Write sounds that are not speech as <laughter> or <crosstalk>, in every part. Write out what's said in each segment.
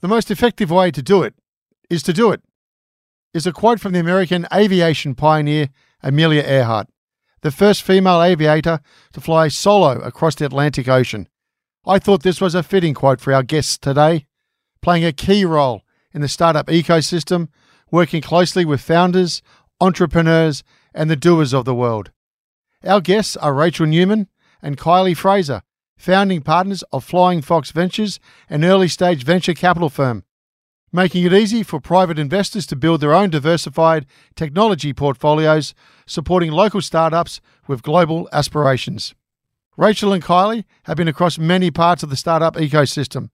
The most effective way to do it is to do it, is a quote from the American aviation pioneer Amelia Earhart, the first female aviator to fly solo across the Atlantic Ocean. I thought this was a fitting quote for our guests today, playing a key role in the startup ecosystem, working closely with founders, entrepreneurs, and the doers of the world. Our guests are Rachel Newman and Kylie Fraser, founding partners of Flying Fox Ventures, an early stage venture capital firm, making it easy for private investors to build their own diversified technology portfolios, supporting local startups with global aspirations. Rachel and Kylie have been across many parts of the startup ecosystem.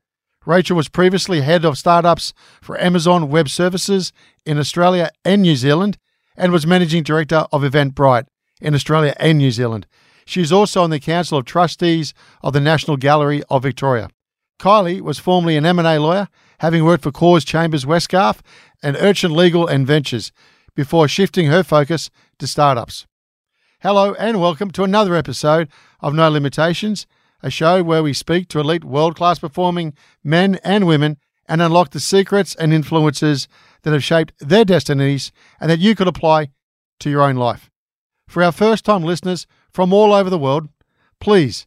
Rachel was previously head of startups for Amazon Web Services in Australia and New Zealand and was managing director of Eventbrite in Australia and New Zealand. She is also on the Council of Trustees of the National Gallery of Victoria. Kylie was formerly an M&A lawyer, having worked for Corrs Chambers Westgarth and Urchin Legal and Ventures, before shifting her focus to startups. Hello and welcome to another episode of No Limitations, a show where we speak to elite world class performing men and women and unlock the secrets and influences that have shaped their destinies and that you could apply to your own life. For our first time listeners from all over the world, please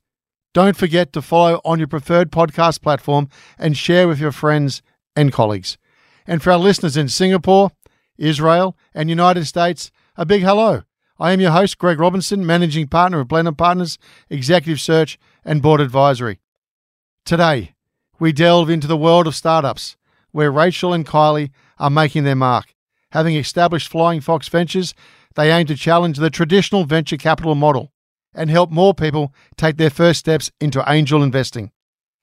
don't forget to follow on your preferred podcast platform and share with your friends and colleagues. And for our listeners in Singapore, Israel, and United States, a big hello. I am your host, Greg Robinson, managing partner of Blenheim Partners, Executive Search and Board Advisory. Today, we delve into the world of startups, where Rachel and Kylie are making their mark. Having established Flying Fox Ventures, they aim to challenge the traditional venture capital model and help more people take their first steps into angel investing.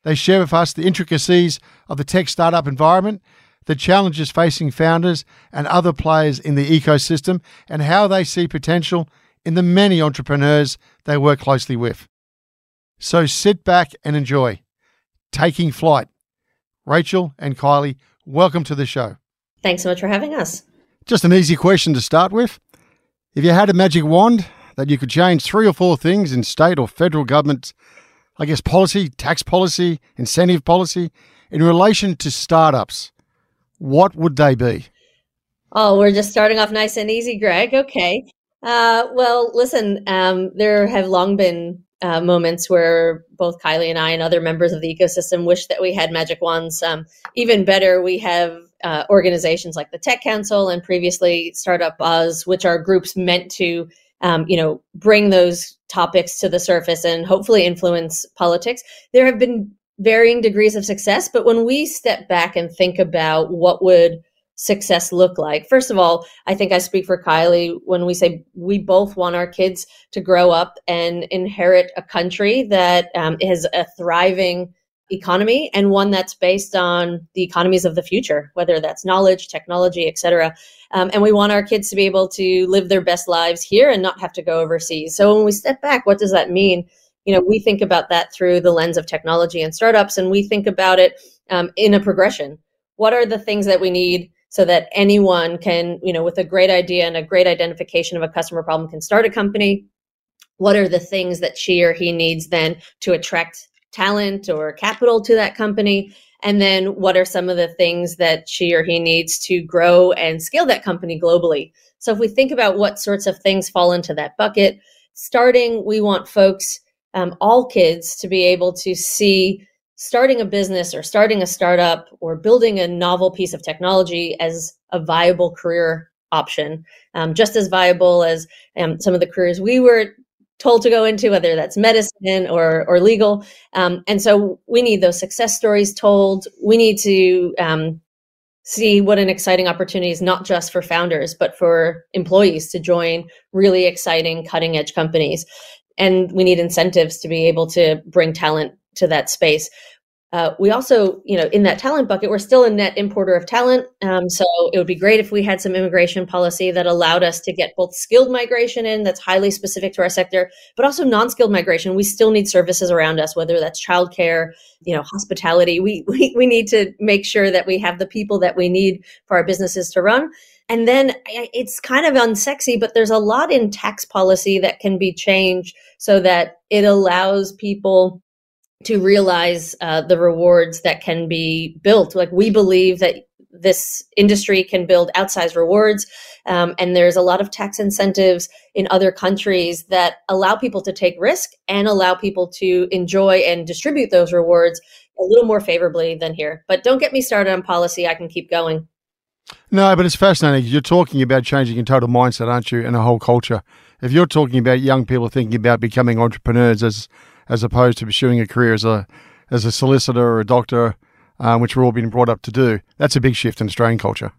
They share with us the intricacies of the tech startup environment, the challenges facing founders and other players in the ecosystem, and how they see potential in the many entrepreneurs they work closely with. So sit back and enjoy. Taking flight. Rachel and Kylie, welcome to the show. Thanks so much for having us. Just an easy question to start with. If you had a magic wand that you could change three or four things in state or federal government, I guess policy, tax policy, incentive policy, in relation to startups, what would they be? Oh, we're just starting off nice and easy, Greg. Okay. Uh, well, listen, um, there have long been uh, moments where both Kylie and I and other members of the ecosystem wish that we had magic wands. Um, even better, we have uh, organizations like the Tech Council and previously Startup Buzz, which are groups meant to, um, you know, bring those topics to the surface and hopefully influence politics. There have been varying degrees of success, but when we step back and think about what would success look like? First of all, I think I speak for Kylie when we say we both want our kids to grow up and inherit a country that um, has a thriving economy and one that's based on the economies of the future, whether that's knowledge, technology, etc. Um, and we want our kids to be able to live their best lives here and not have to go overseas. So when we step back, what does that mean? You know, we think about that through the lens of technology and startups, and we think about it um, in a progression. What are the things that we need so that anyone can, you know, with a great idea and a great identification of a customer problem can start a company. What are the things that she or he needs then to attract talent or capital to that company? And then what are some of the things that she or he needs to grow and scale that company globally? So if we think about what sorts of things fall into that bucket, starting, we want folks, um, all kids, to be able to see starting a business or starting a startup or building a novel piece of technology as a viable career option, um, just as viable as um, some of the careers we were told to go into, whether that's medicine or or legal. Um, and so we need those success stories told. We need to um, see what an exciting opportunity is, not just for founders, but for employees to join really exciting, cutting edge companies. And we need incentives to be able to bring talent to that space. Uh, we also, you know, in that talent bucket, we're still a net importer of talent. Um, so it would be great if we had some immigration policy that allowed us to get both skilled migration in that's highly specific to our sector, but also non-skilled migration. We still need services around us, whether that's childcare, you know, hospitality. We, <laughs> we we need to make sure that we have the people that we need for our businesses to run. And then it's kind of unsexy, but there's a lot in tax policy that can be changed so that it allows people to realize uh, the rewards that can be built. Like we believe that this industry can build outsized rewards. Um, and there's a lot of tax incentives in other countries that allow people to take risk and allow people to enjoy and distribute those rewards a little more favorably than here. But don't get me started on policy. I can keep going. No, but it's fascinating. You're talking about changing a total mindset, aren't you, and a whole culture. If you're talking about young people thinking about becoming entrepreneurs as as opposed to pursuing a career as a as a solicitor or a doctor, um, which we're all being brought up to do. That's a big shift in Australian culture.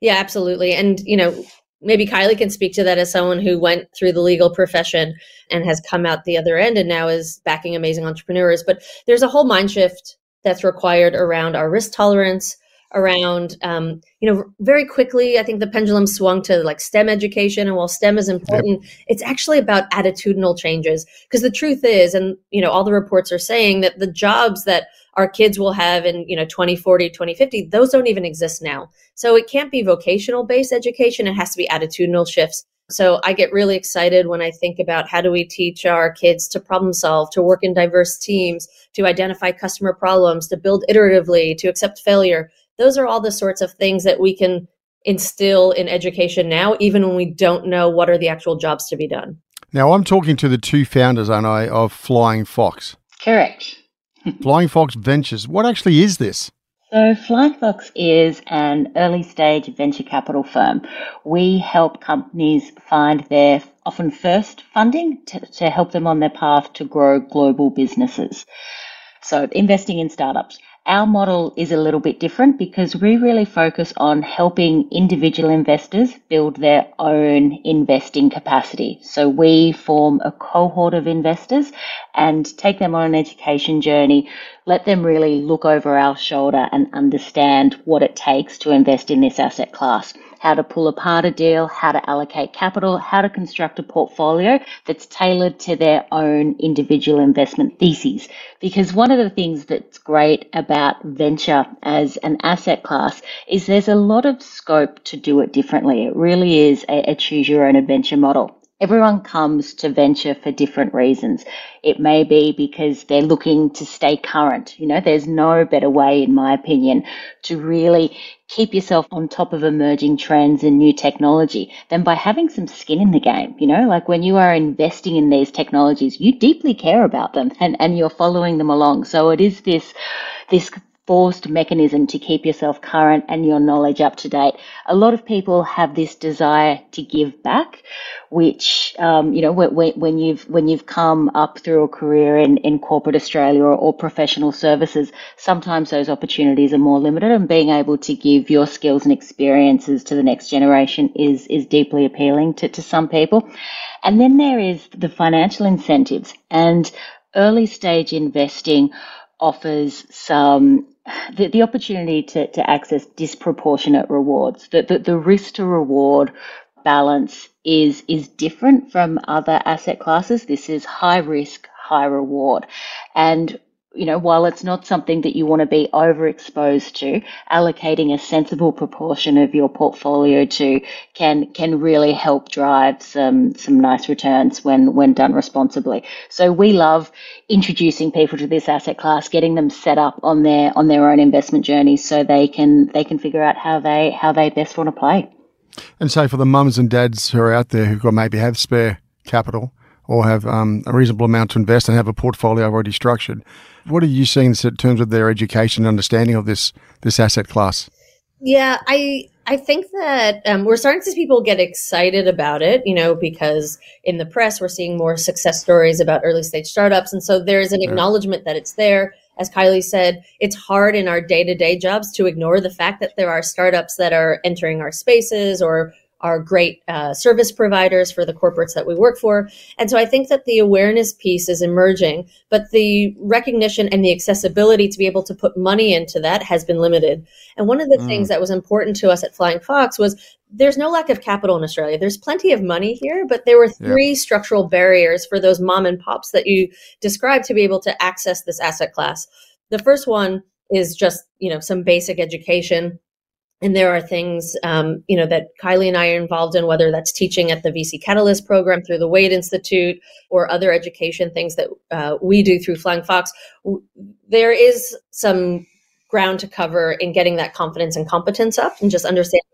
Yeah, absolutely. And you know, maybe Kylie can speak to that as someone who went through the legal profession and has come out the other end and now is backing amazing entrepreneurs. But there's a whole mind shift that's required around our risk tolerance, around um, you know very quickly i think the pendulum swung to like stem education and while stem is important yep. it's actually about attitudinal changes. Because the truth is and you know all the reports are saying that the jobs that our kids will have in you know 2040 2050 those don't even exist now. So it can't be vocational based education it has to be attitudinal shifts. So I get really excited when I think about how do we teach our kids to problem solve, to work in diverse teams, to identify customer problems, to build iteratively, to accept failure those are all the sorts of things that we can instill in education now, even when we don't know what are the actual jobs to be done. Now, I'm talking to the two founders, aren't I, of Flying Fox? Correct. <laughs> Flying Fox Ventures. What actually is this? So, Flying Fox is an early stage venture capital firm. We help companies find their often first funding to, to help them on their path to grow global businesses. So, investing in startups. Our model is a little bit different because we really focus on helping individual investors build their own investing capacity. So we form a cohort of investors and take them on an education journey, let them really look over our shoulder and understand what it takes to invest in this asset class how to pull apart a deal, how to allocate capital, how to construct a portfolio that's tailored to their own individual investment theses. Because one of the things that's great about venture as an asset class is there's a lot of scope to do it differently. It really is a, a choose your own adventure model. Everyone comes to venture for different reasons. It may be because they're looking to stay current. You know, there's no better way, in my opinion, to really keep yourself on top of emerging trends and new technology than by having some skin in the game. You know, like when you are investing in these technologies, you deeply care about them and, and you're following them along. So it is this, this forced mechanism to keep yourself current and your knowledge up to date. A lot of people have this desire to give back, which um, you know when, when, you've when you've come up through a career in, in corporate Australia or, or professional services, sometimes those opportunities are more limited, and being able to give your skills and experiences to the next generation is is deeply appealing to, to some people. And then there is the financial incentives and early stage investing offers some the, the opportunity to, to access disproportionate rewards. The, the, the risk to reward balance is is different from other asset classes. This is high risk, high reward. And you know, while it's not something that you want to be overexposed to, allocating a sensible proportion of your portfolio to can can really help drive some some nice returns when when done responsibly. So we love introducing people to this asset class, getting them set up on their on their own investment journey so they can they can figure out how they how they best want to play. And so for the mums and dads who are out there who maybe have spare capital or have um, a reasonable amount to invest and have a portfolio already structured. What are you seeing in terms of their education and understanding of this this asset class? Yeah, I I think that um, we're starting to see people get excited about it, you know, because in the press we're seeing more success stories about early stage startups, and so there's an yeah. acknowledgement that it's there. As Kylie said, it's hard in our day to day jobs to ignore the fact that there are startups that are entering our spaces or are great uh, service providers for the corporates that we work for. And so I think that the awareness piece is emerging, but the recognition and the accessibility to be able to put money into that has been limited. And one of the mm. things that was important to us at Flying Fox was there's no lack of capital in Australia. There's plenty of money here, but there were three yeah. structural barriers for those mom and pops that you described to be able to access this asset class. The first one is just, you know, some basic education and there are things um, you know that kylie and i are involved in whether that's teaching at the vc catalyst program through the wade institute or other education things that uh, we do through flying fox. There is some ground to cover in getting that confidence and competence up and just understanding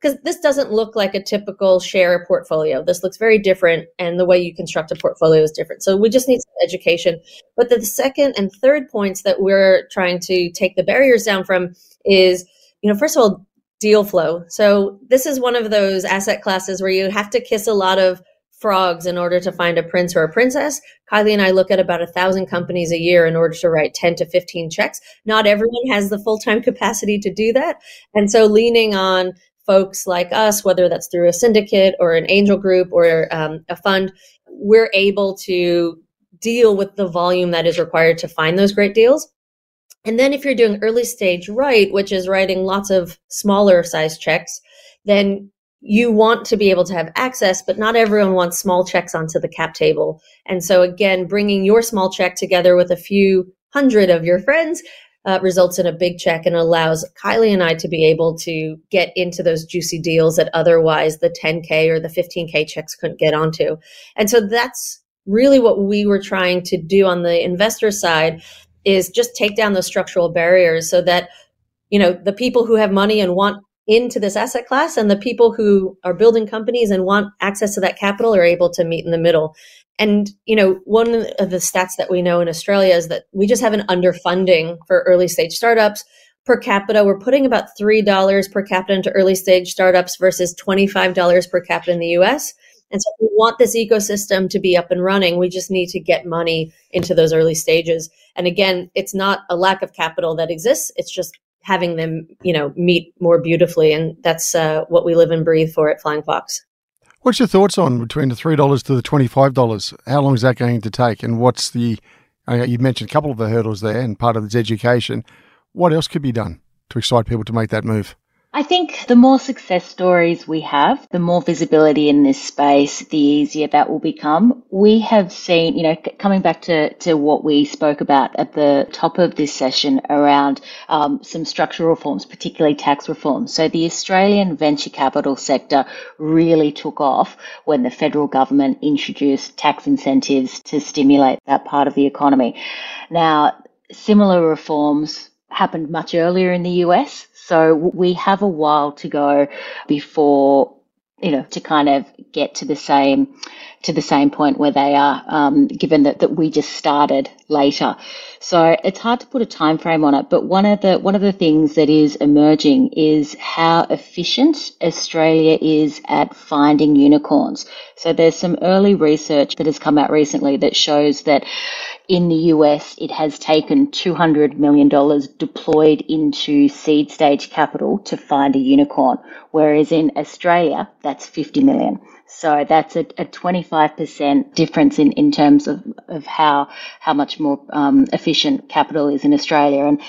because this doesn't look like a typical share portfolio. This looks very different and the way you construct a portfolio is different. So we just need some education. But the second and third points that we're trying to take the barriers down from is you know, first of all, deal flow. So this is one of those asset classes where you have to kiss a lot of frogs in order to find a prince or a princess. Kylie and I look at about a thousand companies a year in order to write 10 to 15 checks. Not everyone has the full time <laughs> capacity to do that. And so leaning on folks like us, whether that's through a syndicate or an angel group or um, a fund, we're able to deal with the volume that is required to find those great deals. And then if you're doing early stage right, which is writing lots of smaller size checks, then you want to be able to have access, but not everyone wants small checks onto the cap table. And so again, bringing your small check together with a few hundred of your friends uh, results in a big check and allows Kylie and I to be able to get into those juicy deals that otherwise the 10K or the 15K checks couldn't get onto. And so that's really what we were trying to do on the investor side is just take down those structural barriers so that you know the people who have money and want into this asset class and the people who are building companies and want access to that capital are able to meet in the middle. And you know one of the stats that we know in australia is that we just have an underfunding for early stage startups. Per capita we're putting about $3 per capita into early stage startups versus $25 per capita in the us and so we want this ecosystem to be up and running. We just need to get money into those early stages. And again, it's not a lack of capital that exists. It's just having them, you know, meet more beautifully. And that's uh, what we live and breathe for at Flying Fox. What's your thoughts on between the three dollars to the twenty-five dollars? How long is that going to take? And what's the? Uh, you mentioned a couple of the hurdles there, and part of it's education. What else could be done to excite people to make that move? I think the more success stories we have, the more visibility in this space, the easier that will become. We have seen, you know, coming back to, to what we spoke about at the top of this session around um, some structural reforms, particularly tax reforms. So the Australian venture capital sector really took off when the federal government introduced tax incentives to stimulate that part of the economy. Now, similar reforms happened much earlier in the US. So we have a while to go before, you know, to kind of get to the same to the same point where they are, um, given that, that we just started later. So it's hard to put a time frame on it, but one of the one of the things that is emerging is how efficient Australia is at finding unicorns. So there's some early research that has come out recently that shows that in the US, it has taken $200 million deployed into seed stage capital to find a unicorn, whereas in Australia, that's 50 million. So that's a, a 25% difference in, in terms of, of how, how much more um, efficient capital is in Australia. And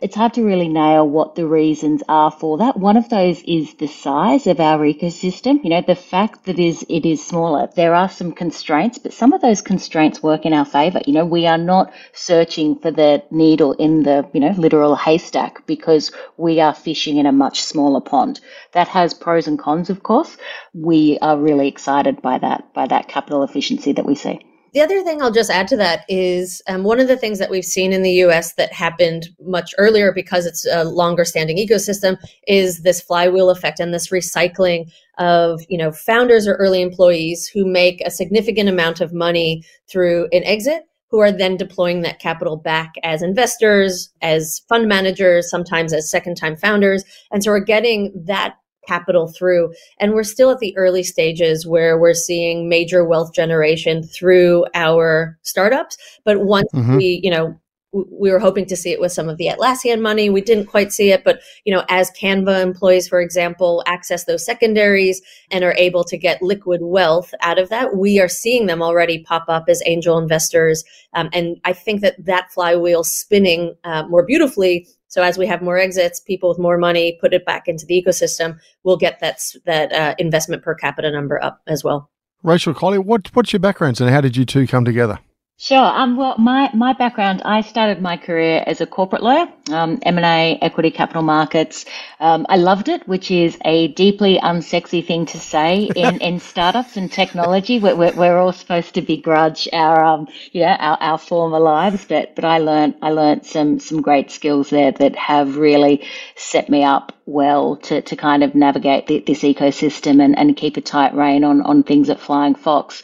it's hard to really nail what the reasons are for that. One of those is the size of our ecosystem. You know, the fact that is it is smaller. There are some constraints, but some of those constraints work in our favor. You know, we are not searching for the needle in the, you know, literal haystack because we are fishing in a much smaller pond. That has pros and cons, of course. We are really excited by that, by that capital efficiency that we see. The other thing I'll just add to that is um, one of the things that we've seen in the US that happened much earlier because it's a longer standing ecosystem is this flywheel effect and this recycling of you know founders or early employees who make a significant amount of money through an exit who are then deploying that capital back as investors, as fund managers, sometimes as second time founders. And so we're getting that capital through. And we're still at the early stages where we're seeing major wealth generation through our startups. But once mm-hmm. we, you know, we were hoping to see it with some of the Atlassian money. We didn't quite see it, but you know, as Canva employees, for example, access those secondaries and are able to get liquid wealth out of that, we are seeing them already pop up as angel investors. Um, and I think that that flywheel spinning uh, more beautifully so as we have more exits, people with more money put it back into the ecosystem. We'll get that that uh, investment per capita number up as well. Rachel Kylie, what what's your backgrounds and how did you two come together? Sure. Um, well, my, my background, I started my career as a corporate lawyer, um, M&A, equity capital markets. Um, I loved it, which is a deeply unsexy thing to say in, in <laughs> startups and technology. We're, we're, we're, all supposed to begrudge our, um, yeah, our, our former lives, but, but I learned, I learned some, some great skills there that have really set me up well to, to kind of navigate the, this ecosystem and, and keep a tight rein on, on things at Flying Fox.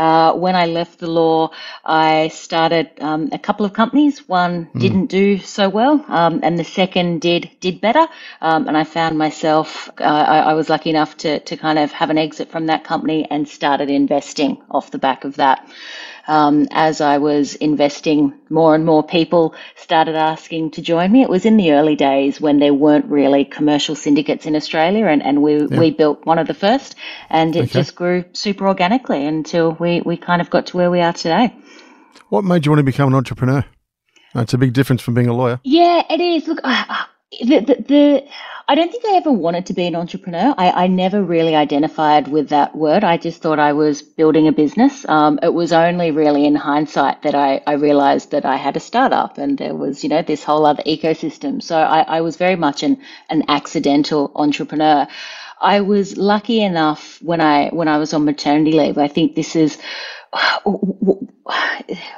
Uh, when I left the law, I started um, a couple of companies. One mm. didn't do so well, um, and the second did did better. Um, and I found myself, uh, I, I, was lucky enough to to kind of have an exit from that company and started investing off the back of that um, as I was investing, more and more people started asking to join me. It was in the early days when there weren't really commercial syndicates in Australia, and, and we, yeah. we built one of the first, and it okay. just grew super organically until we, we kind of got to where we are today. What made you want to become an entrepreneur? That's a big difference from being a lawyer. Yeah, it is. Look, uh, <sighs> the, the, the I don't think I ever wanted to be an entrepreneur. I, I never really identified with that word. I just thought I was building a business. Um, it was only really in hindsight that I, I realized that I had a startup and there was, you know, this whole other ecosystem. So I, I was very much an, an accidental entrepreneur. I was lucky enough when I when I was on maternity leave. I think this is I,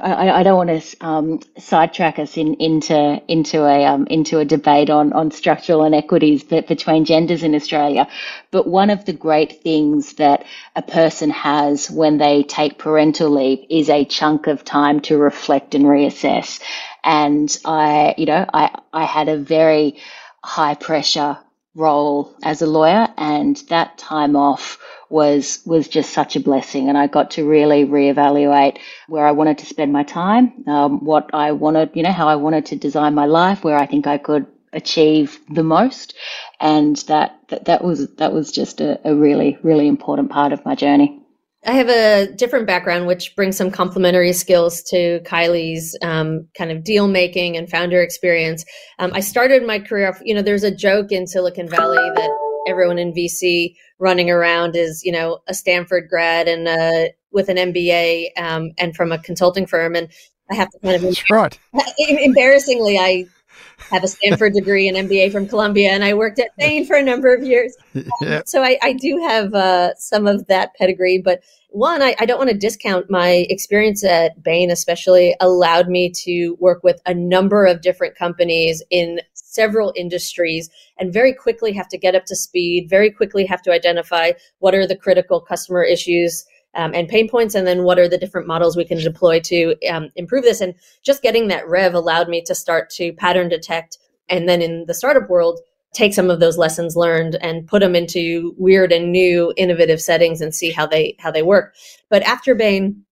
I don't want to um, sidetrack us in, into into a um, into a debate on on structural inequities between genders in Australia, but one of the great things that a person has when they take parental leave is a chunk of time to reflect and reassess. And I, you know, I I had a very high pressure role as a lawyer, and that time off was was just such a blessing, and I got to really reevaluate where I wanted to spend my time, um, what I wanted, you know, how I wanted to design my life, where I think I could achieve the most, and that that, that was that was just a, a really really important part of my journey. I have a different background, which brings some complementary skills to Kylie's um, kind of deal making and founder experience. Um, I started my career, you know, there's a joke in Silicon Valley that everyone in VC running around is, you know, a Stanford grad and uh, with an MBA um, and from a consulting firm. And I have to kind of, That's right. <laughs> embarrassingly, I have a Stanford degree and MBA from Columbia, and I worked at Bain for a number of years. <laughs> yeah. So I, I, do have uh, some of that pedigree, but one, I, I, don't want to discount my experience at Bain, especially allowed me to work with a number of different companies in several industries and very quickly have to get up to speed, very quickly have to identify what are the critical customer issues um, and pain points, and then what are the different models we can deploy to um, improve this. And just getting that rev allowed me to start to pattern detect. And then in the startup world, take some of those lessons learned and put them into weird and new innovative settings and see how they how they work but after bain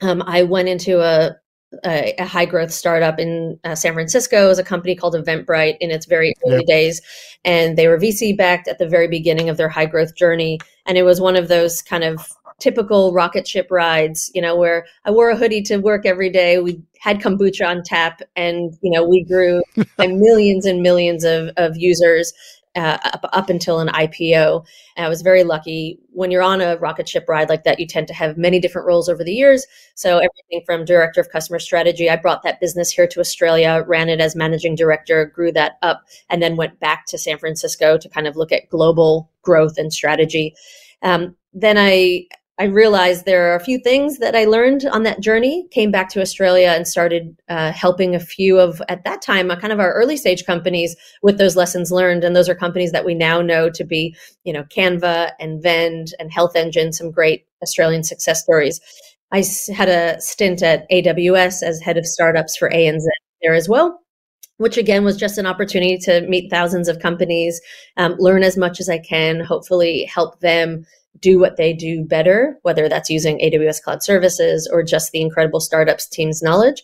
um, i went into a, a, a, high growth startup in uh, san francisco as a company called eventbrite in its very early yep. days and they were vc backed at the very beginning of their high growth journey and it was one of those kind of typical rocket ship rides, you know, where I wore a hoodie to work every day. We had kombucha on tap and, you know, we grew <laughs> by millions and millions of, of users uh, up, up until an IPO. And I was very lucky. When you're on a rocket ship ride like that, you tend to have many different roles over the years. So everything from director of customer strategy, I brought that business here to Australia, ran it as managing director, grew that up, and then went back to San Francisco to kind of look at global growth and strategy. Um, then I I realized there are a few things that I learned on that journey. Came back to Australia and started uh, helping a few of, at that time, uh, kind of our early stage companies with those lessons learned. And those are companies that we now know to be, you know, Canva and Vend and Health Engine, some great Australian success stories. I had a stint at AWS as head of startups for ANZ there as well which again was just an opportunity to meet thousands of companies, um, learn as much as I can, hopefully help them do what they do better, whether that's using AWS Cloud Services or just the incredible startups team's knowledge.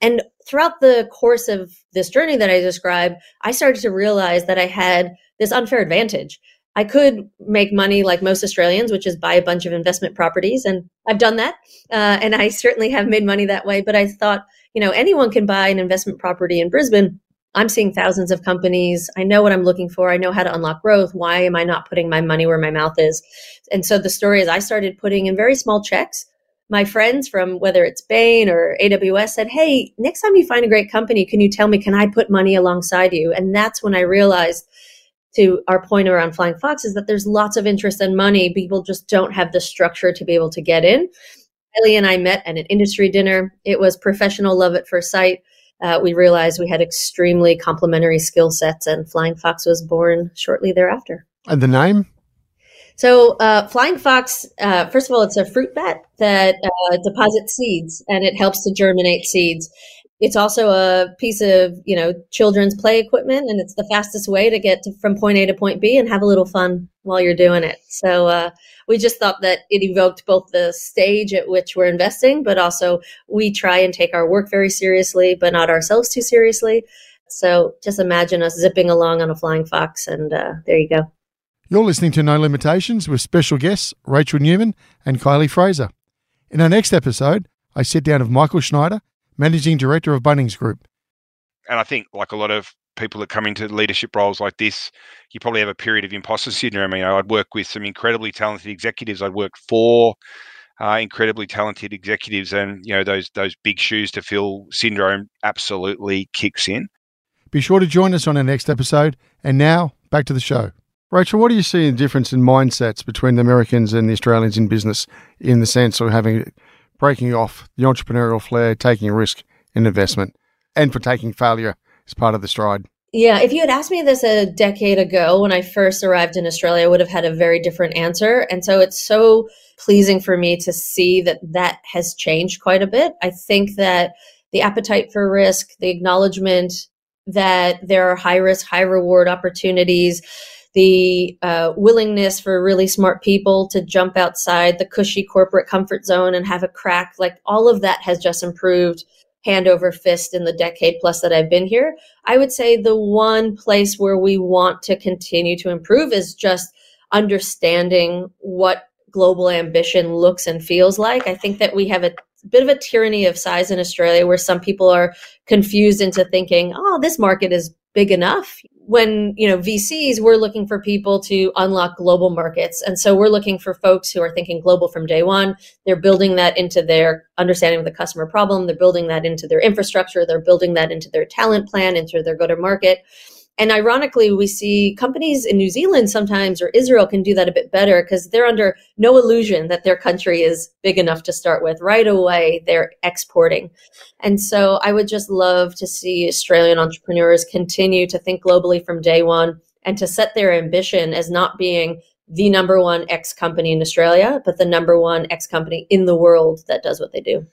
And throughout the course of this journey that I described, I started to realize that I had this unfair advantage. I could make money like most Australians, which is buy a bunch of investment properties. And I've done that. Uh, and I certainly have made money that way. But I thought, you know, anyone can buy an investment property in Brisbane. I'm seeing thousands of companies. I know what I'm looking for. I know how to unlock growth. Why am I not putting my money where my mouth is? And so the story is I started putting in very small checks. My friends from whether it's Bain or AWS said, Hey, next time you find a great company, can you tell me, can I put money alongside you? And that's when I realized to our point around Flying Fox is that there's lots of interest and money. People just don't have the structure to be able to get in. Kylie and I met at an industry dinner. It was professional love at first sight. Uh, we realized we had extremely complementary skill sets, and Flying Fox was born shortly thereafter. And the name? So, uh, Flying Fox, uh, first of all, it's a fruit bat that uh, deposits seeds and it helps to germinate seeds. It's also a piece of, you know, children's play equipment, and it's the fastest way to get to, from point A to point B and have a little fun while you're doing it. So uh, we just thought that it evoked both the stage at which we're investing, but also we try and take our work very seriously, but not ourselves too seriously. So just imagine us zipping along on a flying fox, and uh, there you go. You're listening to No Limitations with special guests Rachel Newman and Kylie Fraser. In our next episode, I sit down with Michael Schneider, Managing Director of Bunnings Group. And I think, like a lot of people that come into leadership roles like this, you probably have a period of imposter syndrome. You know, I'd work with some incredibly talented executives. I'd worked for uh, incredibly talented executives, and you know those those big shoes to fill syndrome absolutely kicks in. Be sure to join us on our next episode. And now back to the show. Rachel, what do you see in difference in mindsets between the Americans and the Australians in business, in the sense of having breaking off the entrepreneurial flair, taking risk in investment, and for taking failure as part of the stride? Yeah, if you had asked me this a decade ago when I first arrived in Australia, I would have had a very different answer. And so it's so pleasing for me to see that that has changed quite a bit. I think that the appetite for risk, the acknowledgement that there are high risk, high reward opportunities, the uh, willingness for really smart people to jump outside the cushy corporate comfort zone and have a crack, like all of that has just improved hand over fist in the decade plus that I've been here. I would say the one place where we want to continue to improve is just understanding what global ambition looks and feels like. I think that we have a bit of a tyranny of size in Australia where some people are confused into thinking, oh, this market is big enough when you know VCs, we're looking for people to unlock global markets, and so we're looking for folks who are thinking global from day one. They're building that into their understanding of the customer problem. They're building that into their infrastructure. They're building that into their talent plan, into their go to market. And ironically, we see companies in New Zealand sometimes or Israel can do that a bit better because they're under no illusion that their country is big enough to start with. Right away, they're exporting. And so I would just love to see Australian entrepreneurs continue to think globally from day one and to set their ambition as not being the number one X company in Australia, but the number one X company in the world that does what they do.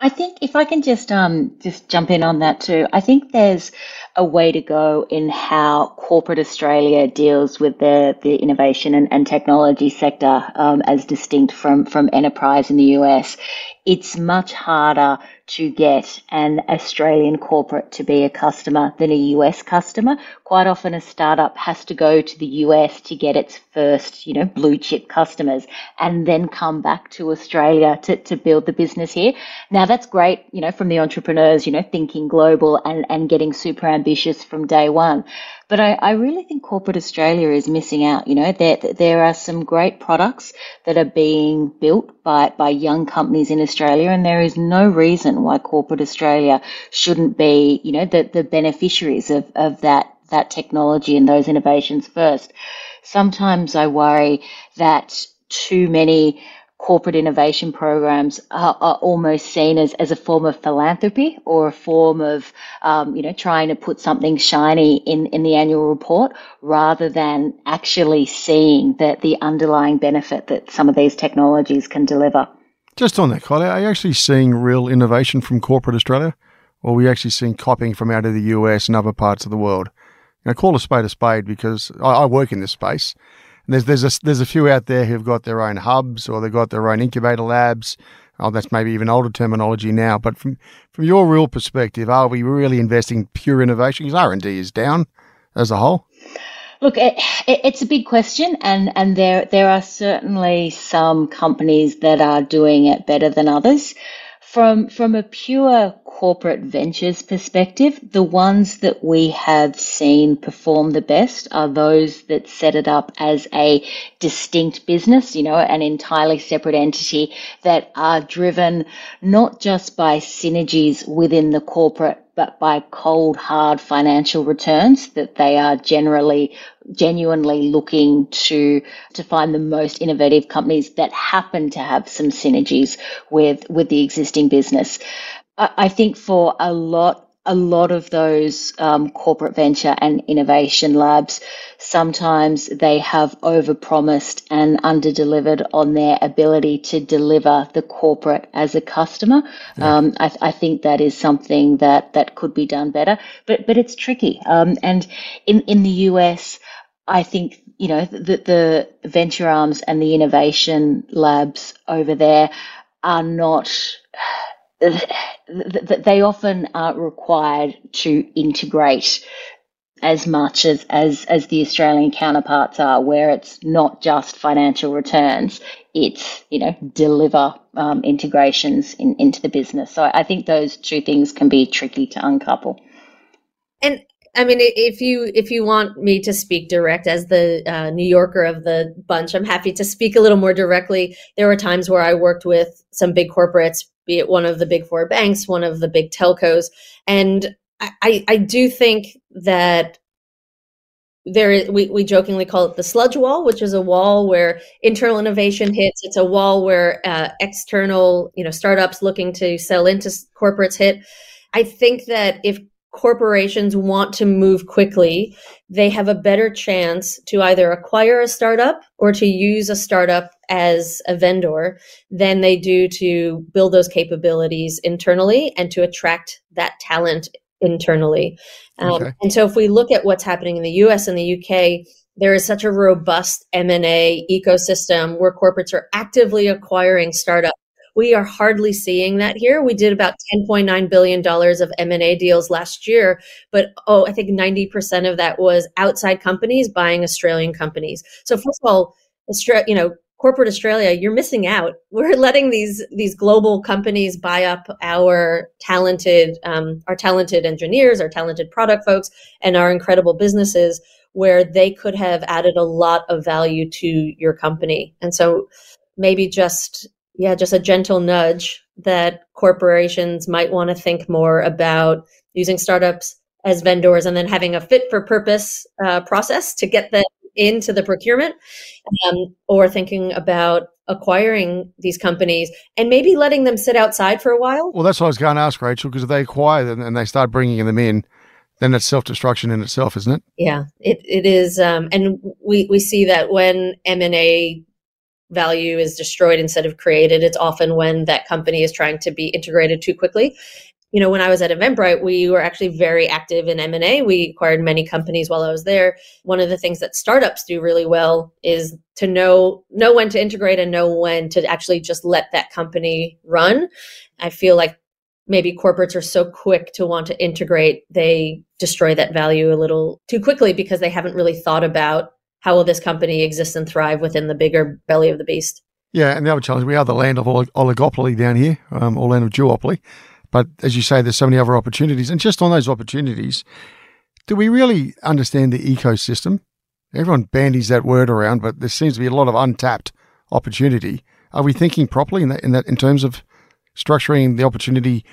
I think if I can just um just jump in on that too, I think there's a way to go in how corporate Australia deals with the the innovation and, and technology sector um, as distinct from from enterprise in the US. It's much harder to get an Australian corporate to be a customer than a US customer. Quite often a startup has to go to the US to get its first, you know, blue chip customers and then come back to Australia to, to build the business here. Now that's great, you know, from the entrepreneurs, you know, thinking global and, and getting super ambitious from day one. But I, I really think corporate Australia is missing out. You know, there, there are some great products that are being built by, by young companies in Australia, and there is no reason why corporate Australia shouldn't be, you know, the, the beneficiaries of, of that, that technology and those innovations first. Sometimes I worry that too many corporate innovation programs are, are, almost seen as, as a form of philanthropy or a form of, um, you know, trying to put something shiny in, in the annual report rather than actually seeing that the underlying benefit that some of these technologies can deliver. Just on that, Kylie, are you actually seeing real innovation from corporate Australia? Or are we actually seeing copying from out of the US and other parts of the world? Know, call a spade a spade because I, I work in this space and there's there's a, there's a few out there who've got their own hubs or they've got their own incubator labs. Oh, that's maybe even older terminology now. But from from your real perspective, are we really investing pure innovation? Because R and D is down as a whole. Look, it, it's a big question, and, and there there are certainly some companies that are doing it better than others. From from a pure corporate ventures perspective, the ones that we have seen perform the best are those that set it up as a distinct business, you know, an entirely separate entity that are driven not just by synergies within the corporate but by cold, hard financial returns that they are generally genuinely looking to to find the most innovative companies that happen to have some synergies with with the existing business. I, I think for a lot a lot of those um, corporate venture and innovation labs, sometimes they have overpromised and underdelivered on their ability to deliver the corporate as a customer. Yeah. Um, I, I, think that is something that that could be done better, but but it's tricky. Um, and in in the US, I think you know the, the venture arms and the innovation labs over there are not they often aren't required to integrate as much as, as, as the Australian counterparts are, where it's not just financial returns, it's, you know, deliver um, integrations in, into the business. So I think those two things can be tricky to uncouple. And I mean, if you if you want me to speak direct as the uh, New Yorker of the bunch, I'm happy to speak a little more directly. There were times where I worked with some big corporates, be it one of the big four banks, one of the big telcos, and I, I do think that there is we, we jokingly call it the sludge wall which is a wall where internal innovation hits. It's a wall where uh, external you know startups looking to sell into corporates hit. I think that if corporations want to move quickly, they have a better chance to either acquire a startup or to use a startup as a vendor than they do to build those capabilities internally and to attract that talent internally. Um, okay. And so if we look at what's happening in the US and the UK, there is such a robust M&A ecosystem where corporates are actively acquiring startups we are hardly seeing that here. We did about $10.9 billion of M&A deals last year, but oh, I think 90% of that was outside companies buying Australian companies. So first of all, Australia, you know, corporate Australia, you're missing out. We're letting these these global companies buy up our talented um, our talented engineers, our talented product folks, and our incredible businesses where they could have added a lot of value to your company. And so maybe just yeah, just a gentle nudge that corporations might want to think more about using startups as vendors and then having a fit for purpose uh, process to get them into the procurement um, or thinking about acquiring these companies and maybe letting them sit outside for a while. Well, that's what I was going to ask, Rachel, because if they acquire them and they start bringing them in, then it's self destruction in itself, isn't it? Yeah, it, it is. Um, and we, we see that when M&A value is destroyed instead of created. It's often when that company is trying to be integrated too quickly. You know, when I was at Eventbrite, we were actually very active in M&A. We acquired many companies while I was there. One of the things that startups do really well is to know know when to integrate and know when to actually just let that company run. I feel like maybe corporates are so quick to want to integrate, they destroy that value a little too quickly because they haven't really thought about how will this company exist and thrive within the bigger belly of the beast? Yeah, and the other challenge, we are the land of oligopoly down here, um, or land of duopoly. But as you say, there's so many other opportunities. And just on those opportunities, do we really understand the ecosystem? Everyone bandies that word around, but there seems to be a lot of untapped opportunity. Are we thinking properly in that, in that in terms of structuring the opportunity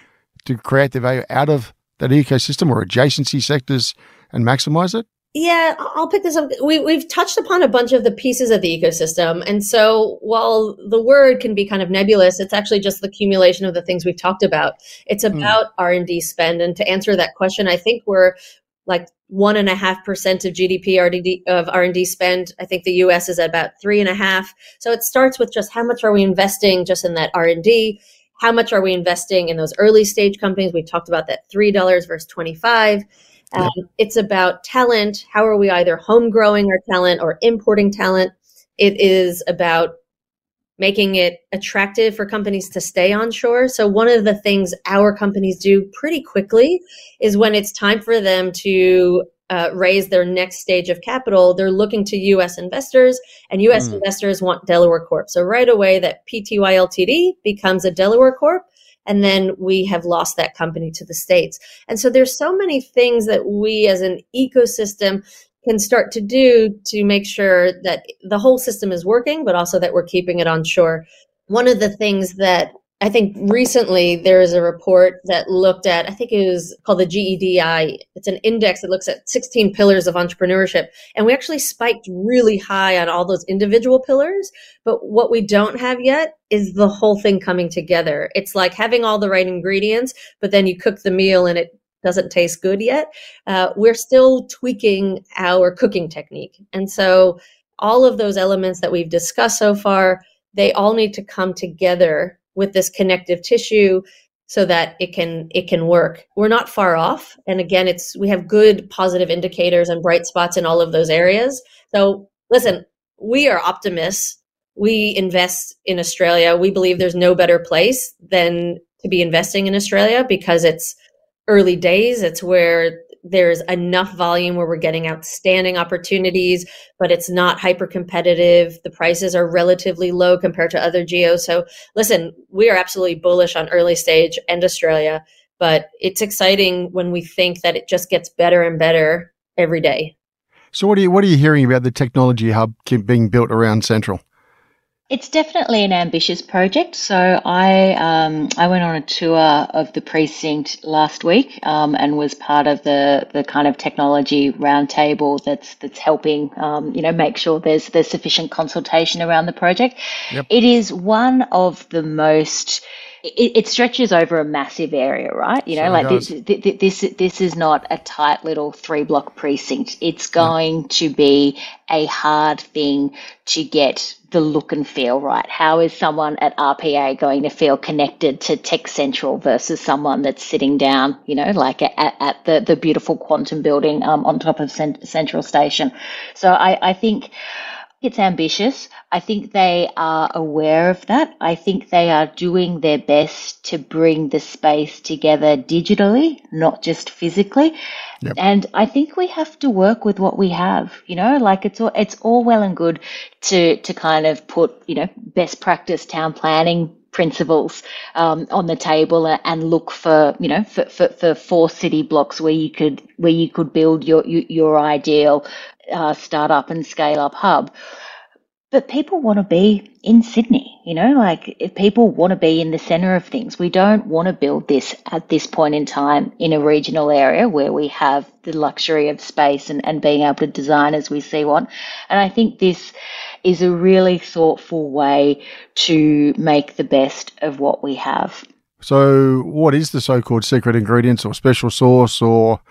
to create the value out of that ecosystem or adjacency sectors and maximize it? Yeah, I'll pick this up. We, we've touched upon a bunch of the pieces of the ecosystem. And so while the word can be kind of nebulous, it's actually just the accumulation of the things we've talked about. It's hmm. about mm. R&D spend. And to answer that question, I think we're like one and a half percent of GDP RDD, of R&D spend. I think the US is at about three and a half. So it starts with just how much are we investing just in that R&D? How much are we investing in those early stage companies? We've talked about that $3 versus 25 um, It's about talent. How are we either home growing our talent or importing talent? It is about making it attractive for companies to stay onshore. So, one of the things our companies do pretty quickly is when it's time for them to uh, raise their next stage of capital, they're looking to US investors, and US mm. investors want Delaware Corp. So, right away, that PTY Ltd becomes a Delaware Corp and then we have lost that company to the states. And so there's so many things that we as an ecosystem can start to do to make sure that the whole system is working but also that we're keeping it on shore. One of the things that I think recently there is a report that looked at, I think it was called the GEDI. It's an index that looks at 16 pillars of entrepreneurship. And we actually spiked really high on all those individual pillars. But what we don't have yet is the whole thing coming together. It's like having all the right ingredients, but then you cook the meal and it doesn't taste good yet. Uh, we're still tweaking our cooking technique. And so all of those elements that we've discussed so far, they all need to come together with this connective tissue so that it can it can work. We're not far off and again it's we have good positive indicators and bright spots in all of those areas. So listen, we are optimists. We invest in Australia. We believe there's no better place than to be investing in Australia because it's early days. It's where there's enough volume where we're getting outstanding opportunities, but it's not hyper competitive. The prices are relatively low compared to other geos. So listen, we are absolutely bullish on early stage and Australia, but it's exciting when we think that it just gets better and better every day. So what are you what are you hearing about the technology hub being built around Central? It's definitely an ambitious project. So I um, I went on a tour of the precinct last week um, and was part of the the kind of technology roundtable that's that's helping um, you know make sure there's there's sufficient consultation around the project. Yep. It is one of the most it, it, stretches over a massive area, right? You know, sure like this, this, this is not a tight little three block precinct. It's going to be a hard thing to get the look and feel right. How is someone at RPA going to feel connected to Tech Central versus someone that's sitting down, you know, like at, at the, the beautiful quantum building um, on top of Central Station? So I, I think it's ambitious. I think they are aware of that. I think they are doing their best to bring the space together digitally, not just physically. Yep. And I think we have to work with what we have, you know, like it's all, it's all well and good to, to kind of put, you know, best practice town planning principles um, on the table and look for you know for, for, for four city blocks where you could where you could build your your ideal uh, startup and scale up hub but people want to be in Sydney, you know, like if people want to be in the center of things. We don't want to build this at this point in time in a regional area where we have the luxury of space and, and being able to design as we see one. And I think this is a really thoughtful way to make the best of what we have. So, what is the so called secret ingredients or special sauce, or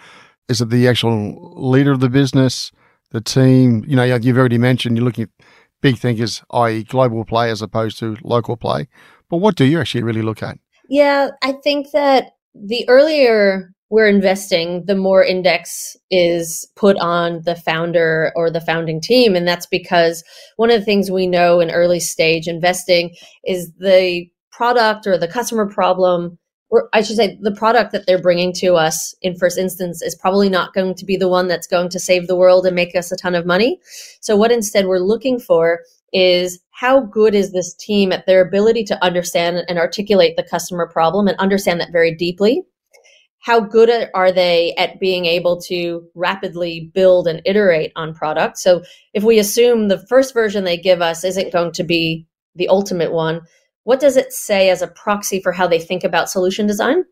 is it the actual leader of the business, the team? You know, you've already mentioned you're looking at big thinkers, i.e., global play as opposed to local play. But what do you actually really look at? Yeah, I think that the earlier we're investing, the more index is put on the founder or the founding team. And that's because one of the things we know in early stage investing is the product or the customer problem or I should say, the product that they're bringing to us in first instance is probably not going to be the one that's going to save the world and make us a ton of money. So, what instead we're looking for is how good is this team at their ability to understand and articulate the customer problem and understand that very deeply? How good are they at being able to rapidly build and iterate on products? So, if we assume the first version they give us isn't going to be the ultimate one, what does it say as a proxy for how they think about solution design?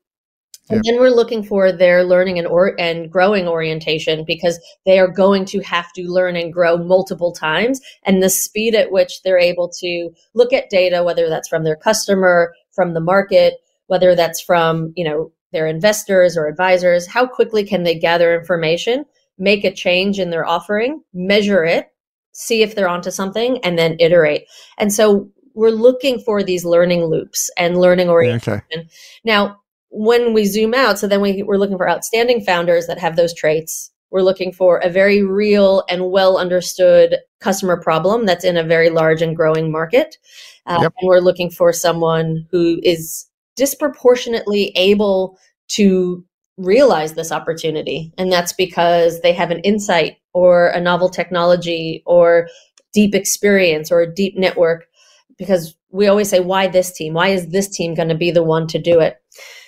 And then we're looking for their learning and or and growing orientation because they are going to have to learn and grow multiple times and the speed at which they're able to look at data whether that's from their customer, from the market, whether that's from, you know, their investors or advisors, how quickly can they gather information, make a change in their offering, measure it, see if they're onto something and then iterate. And so we're looking for these learning loops and learning orientation. Okay. Now, when we zoom out, so then we, we're looking for outstanding founders that have those traits. We're looking for a very real and well understood customer problem that's in a very large and growing market. Uh, yep. And we're looking for someone who is disproportionately able to realize this opportunity. And that's because they have an insight or a novel technology or deep experience or a deep network. Because we always say, why this team? Why is this team going to be the one to do it?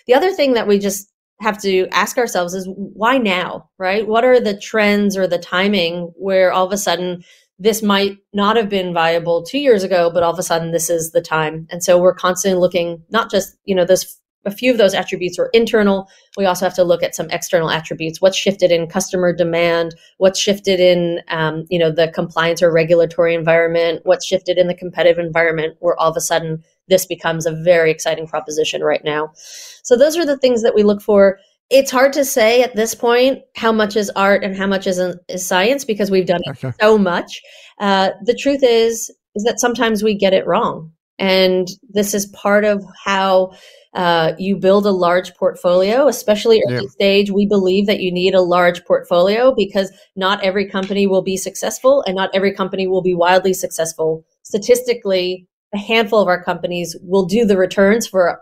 The other thing that we just have to ask ourselves is why now, right? What are the trends or the timing where all of a sudden this might not have been viable two years ago, but all of a sudden this is the time. And so we're constantly looking not just, you know, this a few of those attributes are internal. We also have to look at some external attributes. What's shifted in customer demand? What's shifted in, um, you know, the compliance or regulatory environment? What's shifted in the competitive environment? Where all of a sudden this becomes a very exciting proposition right now. So those are the things that we look for. It's hard to say at this point how much is art and how much is, is science because we've done okay. so much. Uh, the truth is is that sometimes we get it wrong, and this is part of how uh, you build a large portfolio, especially early yeah. stage. We believe that you need a large portfolio because not every company will be successful and not every company will be wildly successful. Statistically, a handful of our companies will do the returns for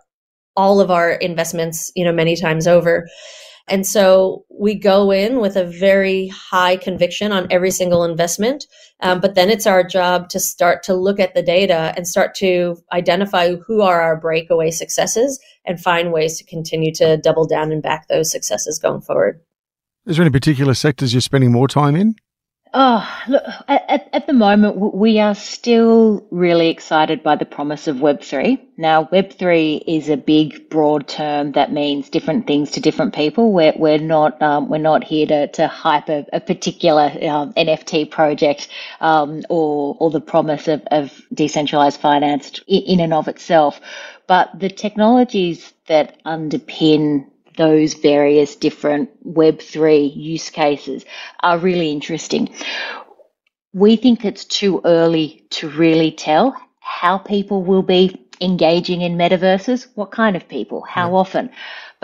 all of our investments, you know, many times over. And so we go in with a very high conviction on every single investment. Um, but then it's our job to start to look at the data and start to identify who are our breakaway successes and find ways to continue to double down and back those successes going forward. Is there any particular sectors you're spending more time in? Oh, look, at, at the moment, we are still really excited by the promise of Web3. Now, Web3 is a big, broad term that means different things to different people. We're, we're not, um, we're not here to, to hype a, a particular um, NFT project um, or, or the promise of, of decentralized finance in, in and of itself. But the technologies that underpin those various different Web3 use cases are really interesting. We think it's too early to really tell how people will be engaging in metaverses, what kind of people, how yeah. often.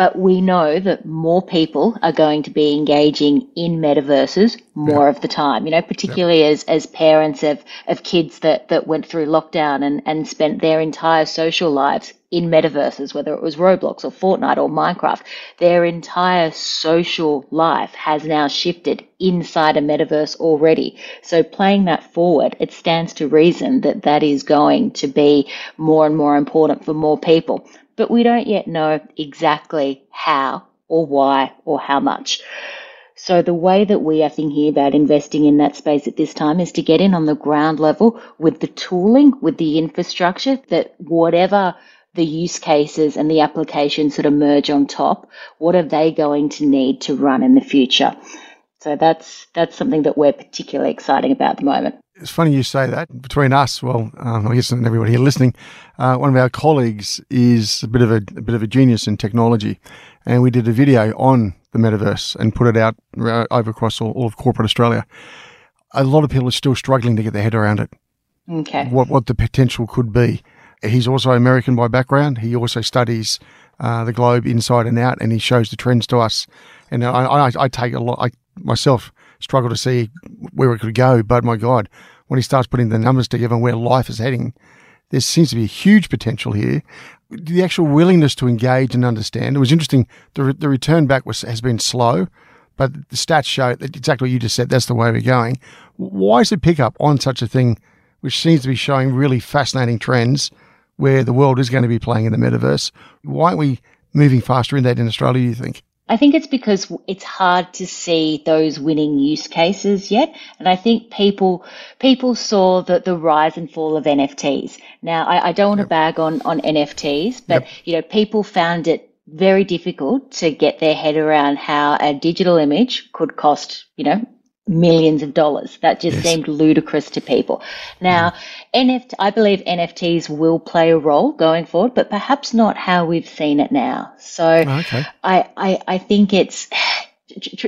But we know that more people are going to be engaging in metaverses more yeah. of the time, you know, particularly yeah. as, as parents of, of kids that, that went through lockdown and, and spent their entire social lives in metaverses, whether it was Roblox or Fortnite or Minecraft, their entire social life has now shifted inside a metaverse already. So playing that forward, it stands to reason that that is going to be more and more important for more people. But we don't yet know exactly how or why or how much. So the way that we are thinking about investing in that space at this time is to get in on the ground level with the tooling, with the infrastructure that whatever the use cases and the applications that emerge on top, what are they going to need to run in the future? So that's that's something that we're particularly excited about at the moment. It's funny you say that. Between us, well, um, I guess and everybody here listening, uh, one of our colleagues is a bit of a, a, bit of a genius in technology, and we did a video on the metaverse and put it out uh, over across all, all of corporate Australia. A lot of people are still struggling to get their head around it. Okay. What what the potential could be. He's also American by background. He also studies uh, the globe inside and out, and he shows the trends to us. And I, I, I take a lot. I myself struggle to see where it could go, but my God, when he starts putting the numbers together and where life is heading, there seems to be a huge potential here. The actual willingness to engage and understand. It was interesting. The, the return back was has been slow, but the stats show that exactly what you just said. That's the way we're going. Why is it pick up on such a thing, which seems to be showing really fascinating trends? where the world is going to be playing in the metaverse. Why aren't we moving faster in that in Australia, you think? I think it's because it's hard to see those winning use cases yet, and I think people people saw the, the rise and fall of NFTs. Now, I, I don't want yep. to bag on on NFTs, but yep. you know, people found it very difficult to get their head around how a digital image could cost, you know, millions of dollars. That just yes. seemed ludicrous to people. Now, mm. NFT, I believe NFTs will play a role going forward, but perhaps not how we've seen it now. So okay. I, I, I think it's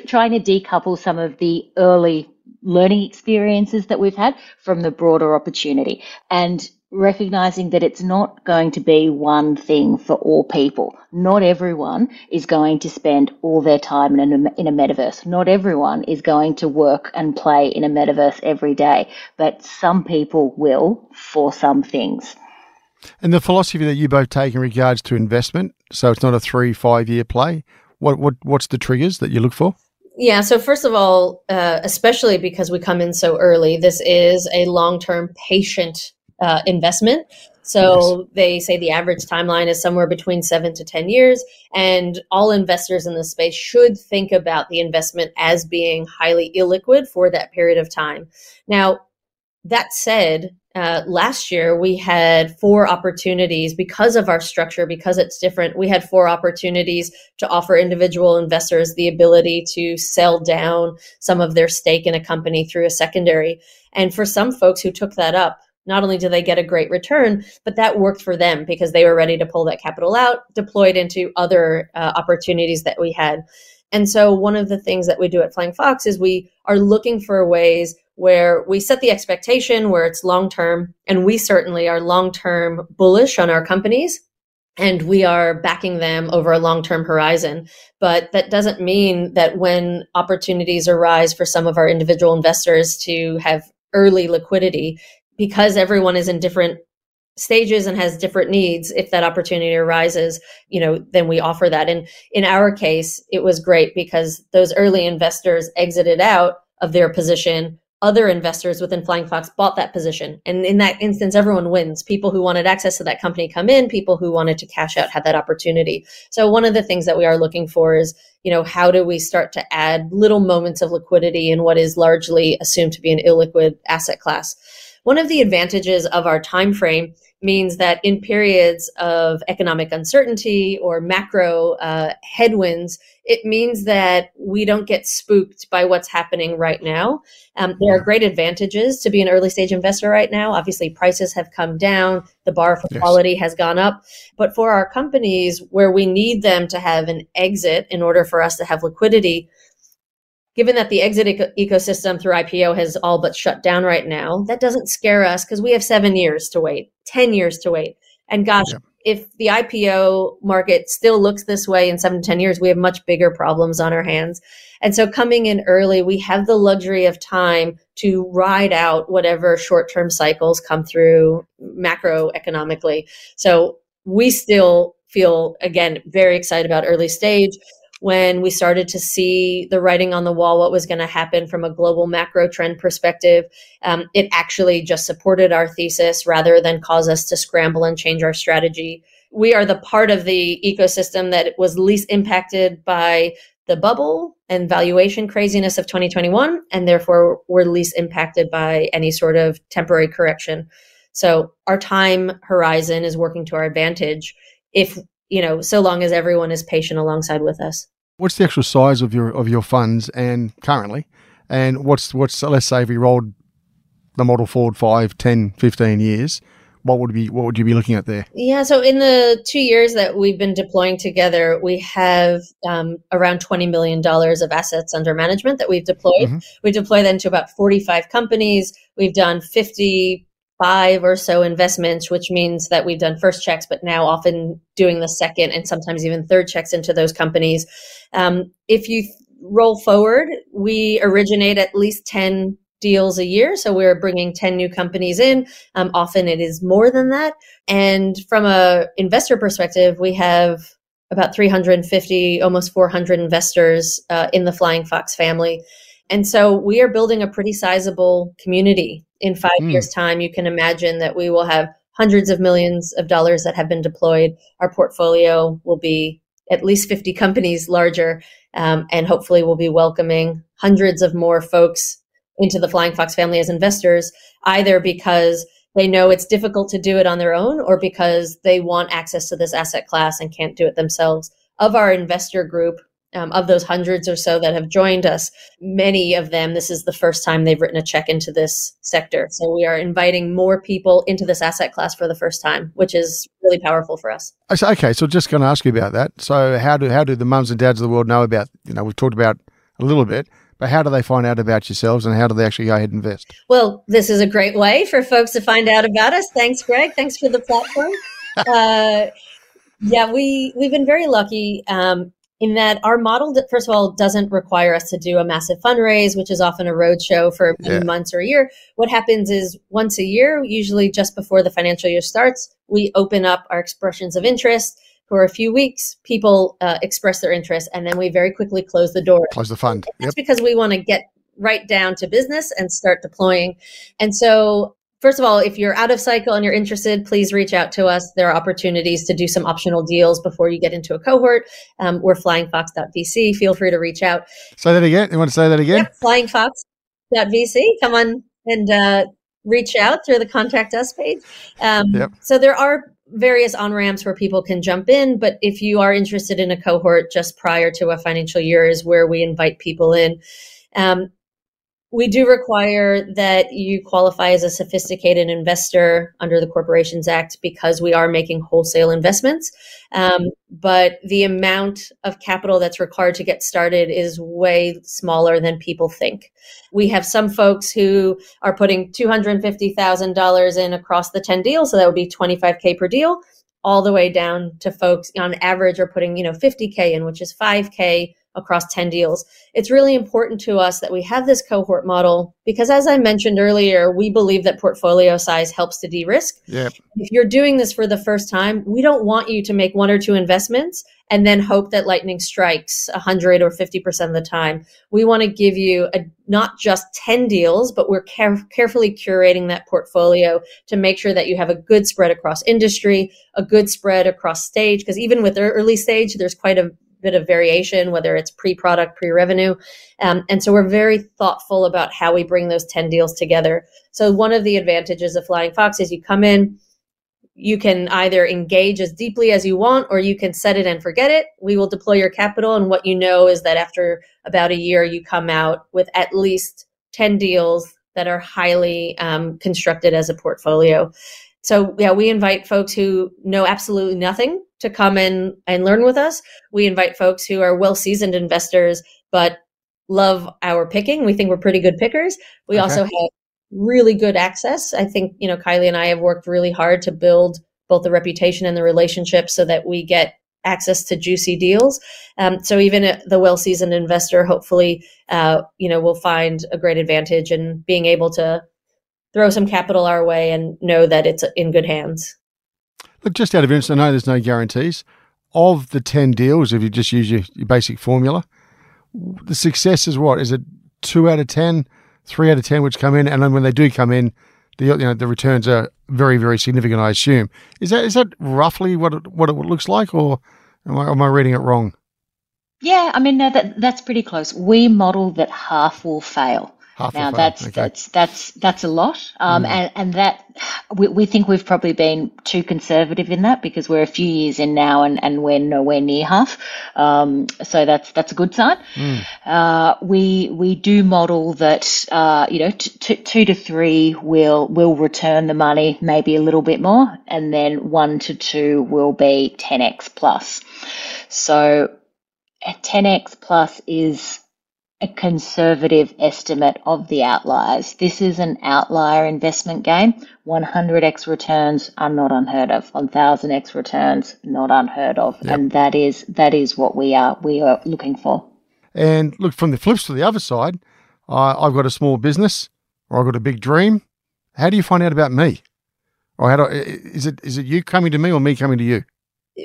trying to decouple some of the early learning experiences that we've had from the broader opportunity and recognizing that it's not going to be one thing for all people. Not everyone is going to spend all their time in a, in a metaverse. Not everyone is going to work and play in a metaverse every day, but some people will for some things. And the philosophy that you both take in regards to investment, so it's not a three, five year play. What what what's the triggers that you look for? Yeah. So first of all, uh, especially because we come in so early, this is a long term patient uh, investment. So yes. they say the average timeline is somewhere between seven to 10 years. And all investors in this space should think about the investment as being highly illiquid for that period of time. Now, that said, uh, last year we had four opportunities because of our structure, because it's different. We had four opportunities to offer individual investors the ability to sell down some of their stake in a company through a secondary. And for some folks who took that up, not only do they get a great return, but that worked for them because they were ready to pull that capital out, deployed into other uh, opportunities that we had. And so, one of the things that we do at Flying Fox is we are looking for ways where we set the expectation where it's long term, and we certainly are long term bullish on our companies. And we are backing them over a long term horizon. But that doesn't mean that when opportunities arise for some of our individual investors to have early liquidity, because everyone is in different stages and has different needs if that opportunity arises you know then we offer that. And in our case it was great because those early investors exited out of their position. Other investors within flying fox bought that position. And in that instance everyone wins. People who wanted access to that company come in. People who wanted to cash out had that opportunity. So one of the things that we are looking for is you know how do we start to add little moments of liquidity in what is largely assumed to be an illiquid asset class one of the advantages of our time frame means that in periods of economic uncertainty or macro uh, headwinds, it means that we don't get spooked by what's happening right now. Um, there are great advantages to be an early stage investor right now. Obviously, prices have come down, the bar for yes. quality has gone up. But for our companies where we need them to have an exit in order for us to have liquidity, given that the exit eco- ecosystem through IPO has all but shut down right now, that doesn't scare us because we have seven years to wait, 10 years to wait. And gosh, yeah. if the IPO market still looks this way in seven to 10 years, we have much bigger problems on our hands. And so coming in early, we have the luxury of time to ride out whatever short term cycles come through macroeconomically. So we still feel, again, very excited about early stage when we started to see the writing on the wall, what was going to happen from a global macro trend perspective, um, it actually just supported our thesis rather than cause us to scramble and change our strategy. We are the part of the ecosystem that was least impacted by the bubble and valuation craziness of 2021, and therefore we're least impacted by any sort of temporary correction. So our time horizon is working to our advantage if you know so long as everyone is patient alongside with us What's the actual size of your of your funds and currently, and what's what's let's say if we rolled the model forward 5, 10, 15 years, what would be what would you be looking at there? Yeah, so in the two years that we've been deploying together, we have um, around twenty million dollars of assets under management that we've deployed. Mm-hmm. We deploy that into about forty five companies. We've done fifty five or so investments, which means that we've done first checks, but now often doing the second and sometimes even third checks into those companies. Um, if you roll forward, we originate at least 10 deals a year. So we're bringing 10 new companies in. Um, often it is more than that. And from a investor perspective, we have about 350, almost 400 investors uh, in the Flying Fox family. And so we are building a pretty sizable community. In five mm. years' time, you can imagine that we will have hundreds of millions of dollars that have been deployed. Our portfolio will be at least 50 companies larger, um, and hopefully we'll be welcoming hundreds of more folks into the Flying Fox family as investors, either because they know it's difficult to do it on their own or because they want access to this asset class and can't do it themselves. of our investor group, um, of those hundreds or so that have joined us, many of them, this is the first time they've written a check into this sector. So we are inviting more people into this asset class for the first time, which is really powerful for us. Okay, so just going to ask you about that. So how do how do the mums and dads of the world know about? You know, we've talked about a little bit, but how do they find out about yourselves, and how do they actually go ahead and invest? Well, this is a great way for folks to find out about us. Thanks, Greg. Thanks for the platform. <laughs> uh, yeah, we we've been very lucky. Um, in that our model, first of all, doesn't require us to do a massive fundraise, which is often a roadshow for many yeah. months or a year. What happens is once a year, usually just before the financial year starts, we open up our expressions of interest for a few weeks. People uh, express their interest, and then we very quickly close the door. Close the fund. That's because we want to get right down to business and start deploying. And so first of all, if you're out of cycle and you're interested, please reach out to us. There are opportunities to do some optional deals before you get into a cohort. Um, we're flyingfox.vc. Feel free to reach out. Say that again. You want to say that again? Yep, flyingfox.vc. Come on and uh, reach out through the contact us page. Um, yep. So there are various on ramps where people can jump in. But if you are interested in a cohort just prior to a financial year, is where we invite people in. Um, we do require that you qualify as a sophisticated investor under the Corporations Act because we are making wholesale investments. Um, but the amount of capital that's required to get started is way smaller than people think. We have some folks who are putting $250,000 in across the 10 deals, so that would be 25K per deal, all the way down to folks on average are putting, you know, 50K in, which is 5K across 10 deals. It's really important to us that we have this cohort model because, as I mentioned earlier, we believe that portfolio size helps to de risk. Yep. If you're doing this for the first time, we don't want you to make one or two investments and then hope that lightning strikes 100 or 50% of the time. We want to give you a, not just 10 deals, but we're care- carefully curating that portfolio to make sure that you have a good spread across industry, a good spread across stage, because even with early stage, there's quite a bit of variation, whether it's pre product, pre revenue. Um, and so we're very thoughtful about how we bring those 10 deals together. So, one of the advantages of Flying Fox is you come in, you can either engage as deeply as you want or you can set it and forget it. We will deploy your capital. And what you know is that after about a year, you come out with at least 10 deals that are highly um, constructed as a portfolio. So, yeah, we invite folks who know absolutely nothing to come in and learn with us. We invite folks who are well seasoned investors, but love our picking. We think we're pretty good pickers. We okay. also have really good access. I think, you know, Kylie and I have worked really hard to build both the reputation and the relationship so that we get access to juicy deals. Um, so even the well-seasoned investor, hopefully, uh, you know, will find a great advantage in being able to throw some capital our way and know that it's in good hands. Look, just out of interest, I know there's no guarantees. Of the 10 deals, if you just use your, your basic formula, the success is what? Is it two out of 10, three out of 10 which come in? And then when they do come in, the, you know, the returns are very, very significant, I assume. Is that is that roughly what it, what it looks like, or am I, am I reading it wrong? Yeah, I mean, no, that, that's pretty close. We model that half will fail. Half now that's okay. that's that's that's a lot, um, mm. and and that we, we think we've probably been too conservative in that because we're a few years in now and, and we're nowhere near half. Um, so that's that's a good sign. Mm. Uh, we we do model that uh, you know t- t- two to three will will return the money maybe a little bit more, and then one to two will be 10x plus. So 10x plus is a conservative estimate of the outliers. This is an outlier investment game. 100x returns are not unheard of. 1000x returns not unheard of, yep. and that is that is what we are we are looking for. And look from the flips to the other side. Uh, I've got a small business, or I've got a big dream. How do you find out about me? Or how do is it is it you coming to me or me coming to you?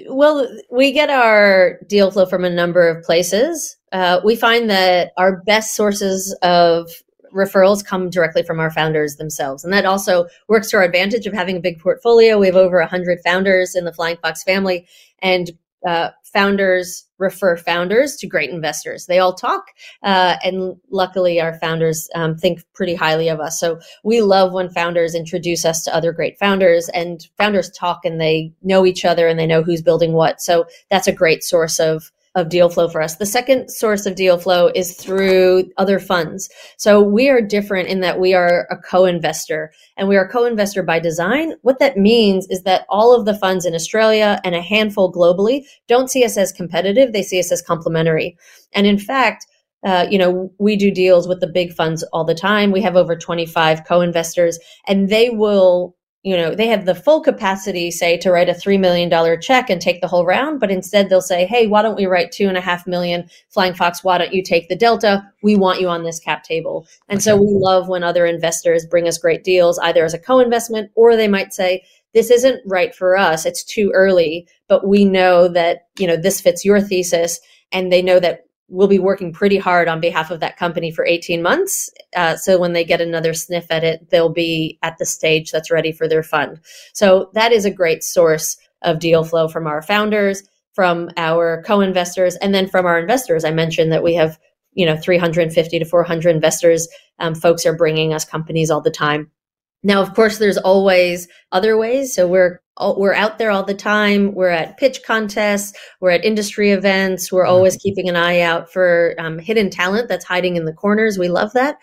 Well, we get our deal flow from a number of places. Uh, we find that our best sources of referrals come directly from our founders themselves. And that also works to our advantage of having a big portfolio. We have over 100 founders in the Flying Fox family. And uh, founders refer founders to great investors. They all talk, uh, and luckily, our founders um, think pretty highly of us. So we love when founders introduce us to other great founders, and founders talk and they know each other and they know who's building what. So that's a great source of of deal flow for us. The second source of deal flow is through other funds. So we are different in that we are a co-investor and we are co-investor by design. What that means is that all of the funds in Australia and a handful globally don't see us as competitive. They see us as complementary. And in fact, uh, you know, we do deals with the big funds all the time. We have over 25 co-investors and they will you know, they have the full capacity, say, to write a $3 million check and take the whole round, but instead they'll say, hey, why don't we write two and a half million Flying Fox? Why don't you take the Delta? We want you on this cap table. And okay. so we love when other investors bring us great deals, either as a co investment or they might say, this isn't right for us. It's too early, but we know that, you know, this fits your thesis. And they know that we'll be working pretty hard on behalf of that company for 18 months. Uh, so when they get another sniff at it, they'll be at the stage that's ready for their fund. So that is a great source of deal flow from our founders, from our co-investors, and then from our investors. I mentioned that we have, you know, 350 to 400 investors. Um, folks are bringing us companies all the time. Now, of course, there's always other ways. So we're we're out there all the time. We're at pitch contests. We're at industry events. We're always mm-hmm. keeping an eye out for um, hidden talent that's hiding in the corners. We love that.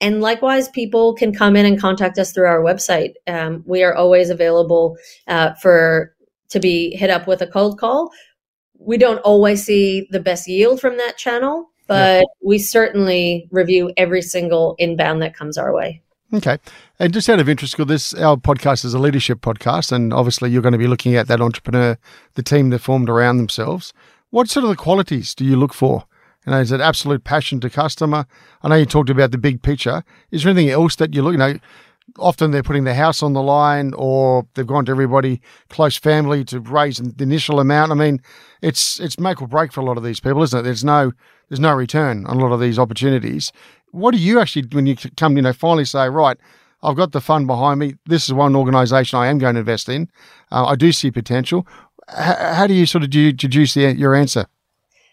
And likewise, people can come in and contact us through our website. Um, we are always available uh, for to be hit up with a cold call. We don't always see the best yield from that channel, but yeah. we certainly review every single inbound that comes our way. Okay. And just out of interest, this our podcast is a leadership podcast, and obviously you're going to be looking at that entrepreneur, the team they formed around themselves. What sort of the qualities do you look for? You know, is it absolute passion to customer? I know you talked about the big picture. Is there anything else that you look? You know, often they're putting the house on the line, or they've gone to everybody close family to raise the initial amount. I mean, it's it's make or break for a lot of these people, isn't it? There's no there's no return on a lot of these opportunities what do you actually, when you come, you know, finally say, right, I've got the fund behind me. This is one organisation I am going to invest in. Uh, I do see potential. H- how do you sort of do deduce the, your answer?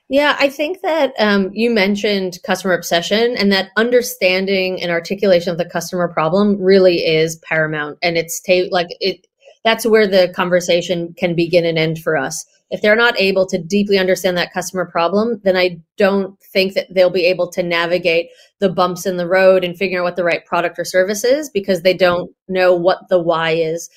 Yeah, I think that um, you mentioned customer obsession and that understanding and articulation of the customer problem really is paramount. And it's ta- like it, that's where the conversation can begin and end for us if they're not able to deeply understand that customer problem, then I don't think that they'll be able to navigate the bumps in the road and figure out what the right product or service is because they don't know what the why is.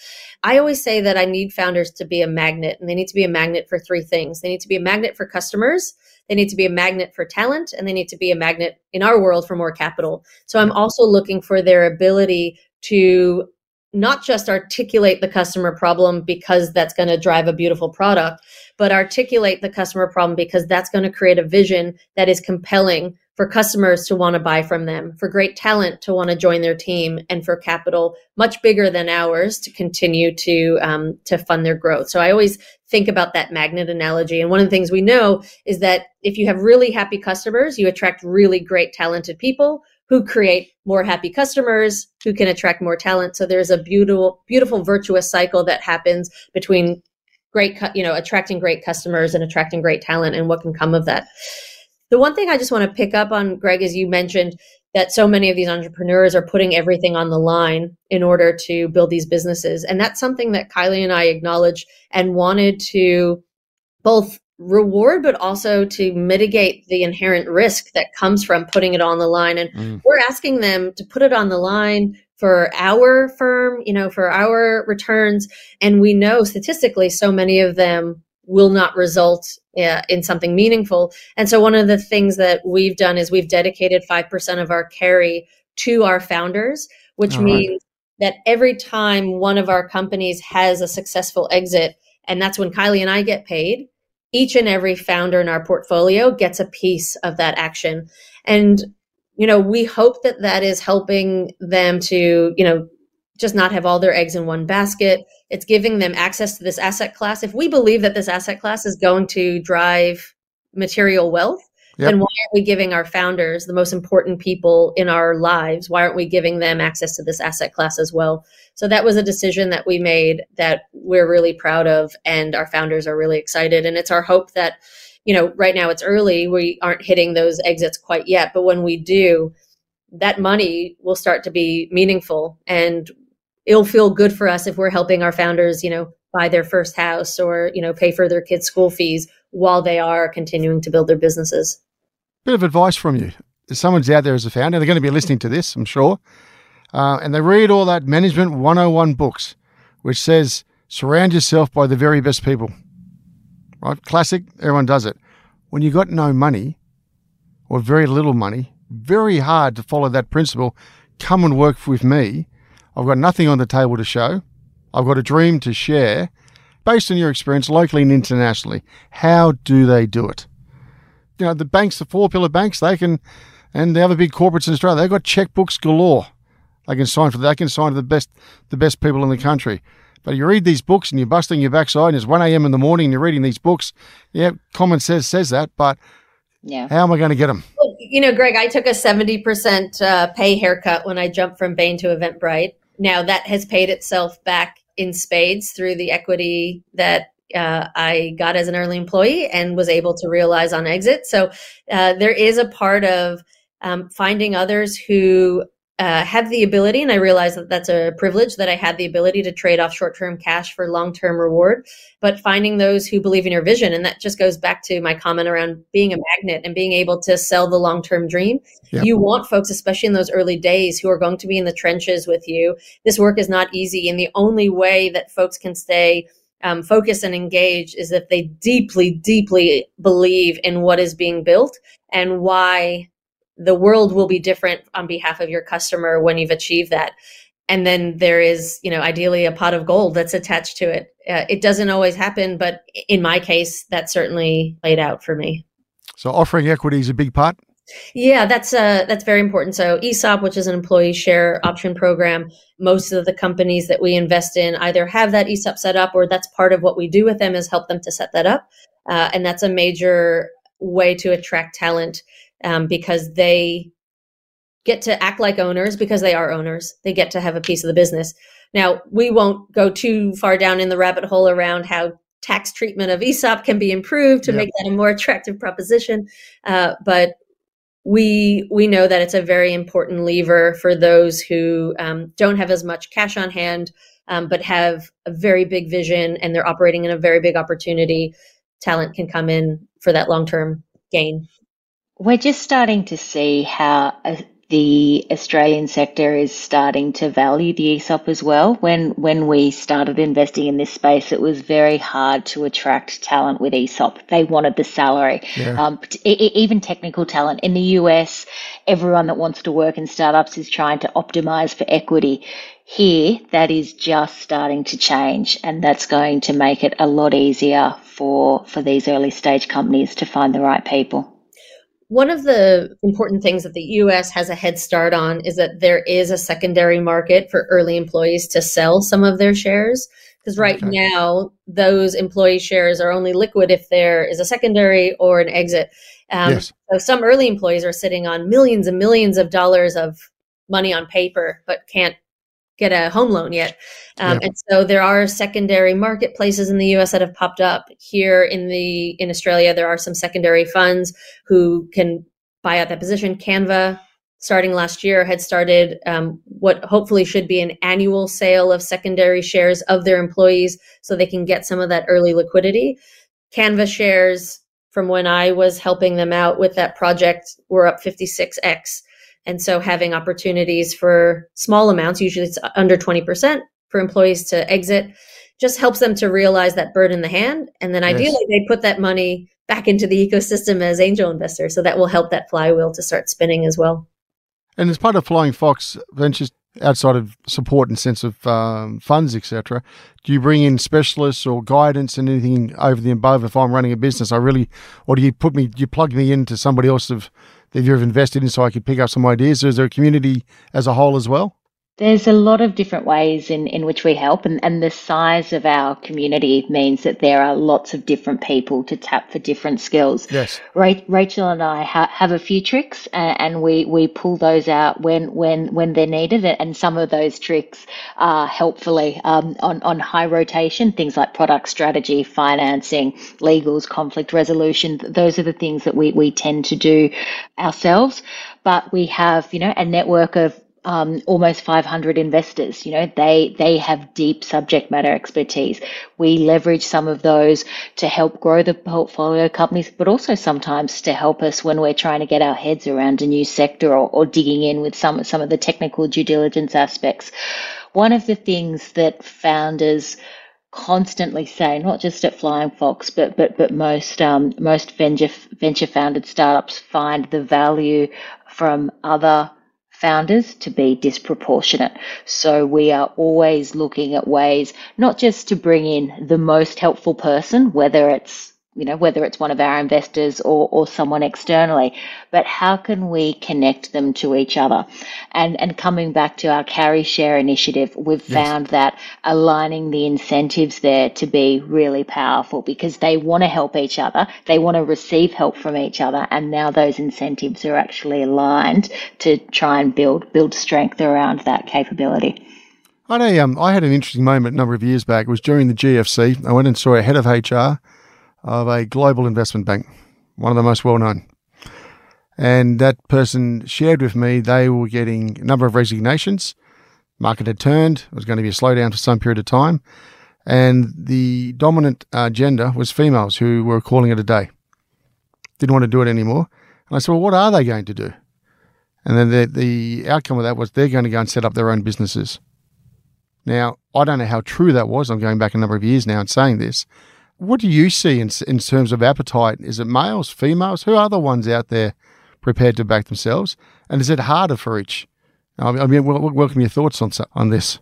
I always say that I need founders to be a magnet, and they need to be a magnet for three things. They need to be a magnet for customers, they need to be a magnet for talent, and they need to be a magnet in our world for more capital. So I'm also looking for their ability to not just articulate the customer problem because that's going to drive a beautiful product, but articulate the customer problem because that's going to create a vision that is compelling for customers to want to buy from them, for great talent to want to join their team, and for capital much bigger than ours to continue to um, to fund their growth. So I always think about that magnet analogy. And one of the things we know is that if you have really happy customers, you attract really great talented people who create more happy customers who can attract more talent. So there's a beautiful beautiful virtuous cycle that happens between great you know attracting great customers and attracting great talent and what can come of that. The one thing i just want to pick up on greg is you mentioned that so many of these entrepreneurs are putting everything on the line in order to build these businesses. And that's something that kylie and i acknowledged and wanted to both reward, but also to mitigate the inherent risk that comes from putting it on the line. And mm. we're asking them to put it on the line for our firm, you know, for our returns. And we know statistically, so many of them will not result uh, in something meaningful. And so one of the things that we've done is we've dedicated 5% of our carry to our founders, which All means right. that every time one of our companies has a successful exit, and that's when Kylie and I get paid, each and every founder in our portfolio gets a piece of that action. And, you know, we hope that that is helping them to, you know, just not have all their eggs in one basket. It's giving them access to this asset class. If we believe that this asset class is going to drive material wealth, Yep. then why aren't we giving our founders, the most important people in our lives, why aren't we giving them access to this asset class as well? So that was a decision that we made that we're really proud of, and our founders are really excited. And it's our hope that, you know, right now it's early, we aren't hitting those exits quite yet, but when we do, that money will start to be meaningful and it'll feel good for us if we're helping our founders, you know, buy their first house or, you know, pay for their kids' school fees while they are continuing to build their businesses. Bit of advice from you. If someone's out there as a founder, they're going to be listening to this, I'm sure, uh, and they read all that Management 101 books, which says surround yourself by the very best people. Right? Classic, everyone does it. When you got no money or very little money, very hard to follow that principle. Come and work with me. I've got nothing on the table to show. I've got a dream to share based on your experience locally and internationally. How do they do it? You know, the banks, the four pillar banks, they can, and the other big corporates in Australia, they've got checkbooks galore. They can sign for they can sign to the best the best people in the country. But you read these books and you're busting your backside and it's one AM in the morning and you're reading these books. Yeah, common sense says that, but yeah. how am I going to get them? you know, Greg, I took a 70% uh, pay haircut when I jumped from Bain to Eventbrite. Now that has paid itself back in spades through the equity that uh, I got as an early employee and was able to realize on exit. So uh, there is a part of um, finding others who uh, have the ability, and I realize that that's a privilege that I had the ability to trade off short term cash for long term reward. But finding those who believe in your vision, and that just goes back to my comment around being a magnet and being able to sell the long term dream. Yep. You want folks, especially in those early days, who are going to be in the trenches with you. This work is not easy, and the only way that folks can stay um, focused and engaged is if they deeply, deeply believe in what is being built and why the world will be different on behalf of your customer when you've achieved that. And then there is you know ideally a pot of gold that's attached to it. Uh, it doesn't always happen but in my case that certainly played out for me. So offering equity is a big part? Yeah that's uh that's very important. So esop which is an employee share option program most of the companies that we invest in either have that esop set up or that's part of what we do with them is help them to set that up. Uh, and that's a major way to attract talent um, because they get to act like owners because they are owners. They get to have a piece of the business. Now, we won't go too far down in the rabbit hole around how tax treatment of ESOP can be improved to yep. make that a more attractive proposition. Uh, but we we know that it's a very important lever for those who um, don't have as much cash on hand, um, but have a very big vision and they're operating in a very big opportunity. Talent can come in for that long term gain. We're just starting to see how uh, the Australian sector is starting to value the ESOP as well. When when we started investing in this space, it was very hard to attract talent with ESOP. They wanted the salary, yeah. um, even technical talent. In the US, everyone that wants to work in startups is trying to optimize for equity. Here, that is just starting to change, and that's going to make it a lot easier for for these early stage companies to find the right people. One of the important things that the US has a head start on is that there is a secondary market for early employees to sell some of their shares. Because right okay. now, those employee shares are only liquid if there is a secondary or an exit. Um, yes. So some early employees are sitting on millions and millions of dollars of money on paper, but can't get a home loan yet. Um, yeah. And so there are secondary marketplaces in the U.S. that have popped up. Here in the in Australia, there are some secondary funds who can buy out that position. Canva, starting last year, had started um, what hopefully should be an annual sale of secondary shares of their employees, so they can get some of that early liquidity. Canva shares from when I was helping them out with that project were up 56x and so having opportunities for small amounts, usually it's under 20% for employees to exit, just helps them to realize that bird in the hand. And then ideally yes. they put that money back into the ecosystem as angel investors. So that will help that flywheel to start spinning as well. And as part of Flying Fox Ventures, outside of support and sense of um, funds, etc., do you bring in specialists or guidance and anything over the above? If I'm running a business, I really, or do you put me, do you plug me into somebody else of that you've invested in so I could pick up some ideas? Is there a community as a whole as well? There's a lot of different ways in, in which we help, and, and the size of our community means that there are lots of different people to tap for different skills. Yes. Rachel and I ha- have a few tricks, and, and, we, we pull those out when, when, when they're needed, and some of those tricks are helpfully um, on, on high rotation, things like product strategy, financing, legals, conflict resolution. Those are the things that we, we tend to do ourselves. But we have, you know, a network of um, almost 500 investors. You know, they they have deep subject matter expertise. We leverage some of those to help grow the portfolio companies, but also sometimes to help us when we're trying to get our heads around a new sector or, or digging in with some some of the technical due diligence aspects. One of the things that founders constantly say, not just at Flying Fox, but but but most um, most venture venture founded startups find the value from other founders to be disproportionate. So we are always looking at ways not just to bring in the most helpful person, whether it's you know, whether it's one of our investors or, or someone externally, but how can we connect them to each other? And, and coming back to our carry share initiative, we've yes. found that aligning the incentives there to be really powerful because they want to help each other. They want to receive help from each other. And now those incentives are actually aligned to try and build, build strength around that capability. I know, um, I had an interesting moment a number of years back. It was during the GFC. I went and saw a head of HR of a global investment bank, one of the most well known. And that person shared with me they were getting a number of resignations. Market had turned. It was going to be a slowdown for some period of time. And the dominant uh, gender was females who were calling it a day. Didn't want to do it anymore. And I said, well, what are they going to do? And then the, the outcome of that was they're going to go and set up their own businesses. Now, I don't know how true that was. I'm going back a number of years now and saying this, what do you see in, in terms of appetite? Is it males, females? Who are the ones out there prepared to back themselves? And is it harder for each? I mean, welcome your thoughts on on this.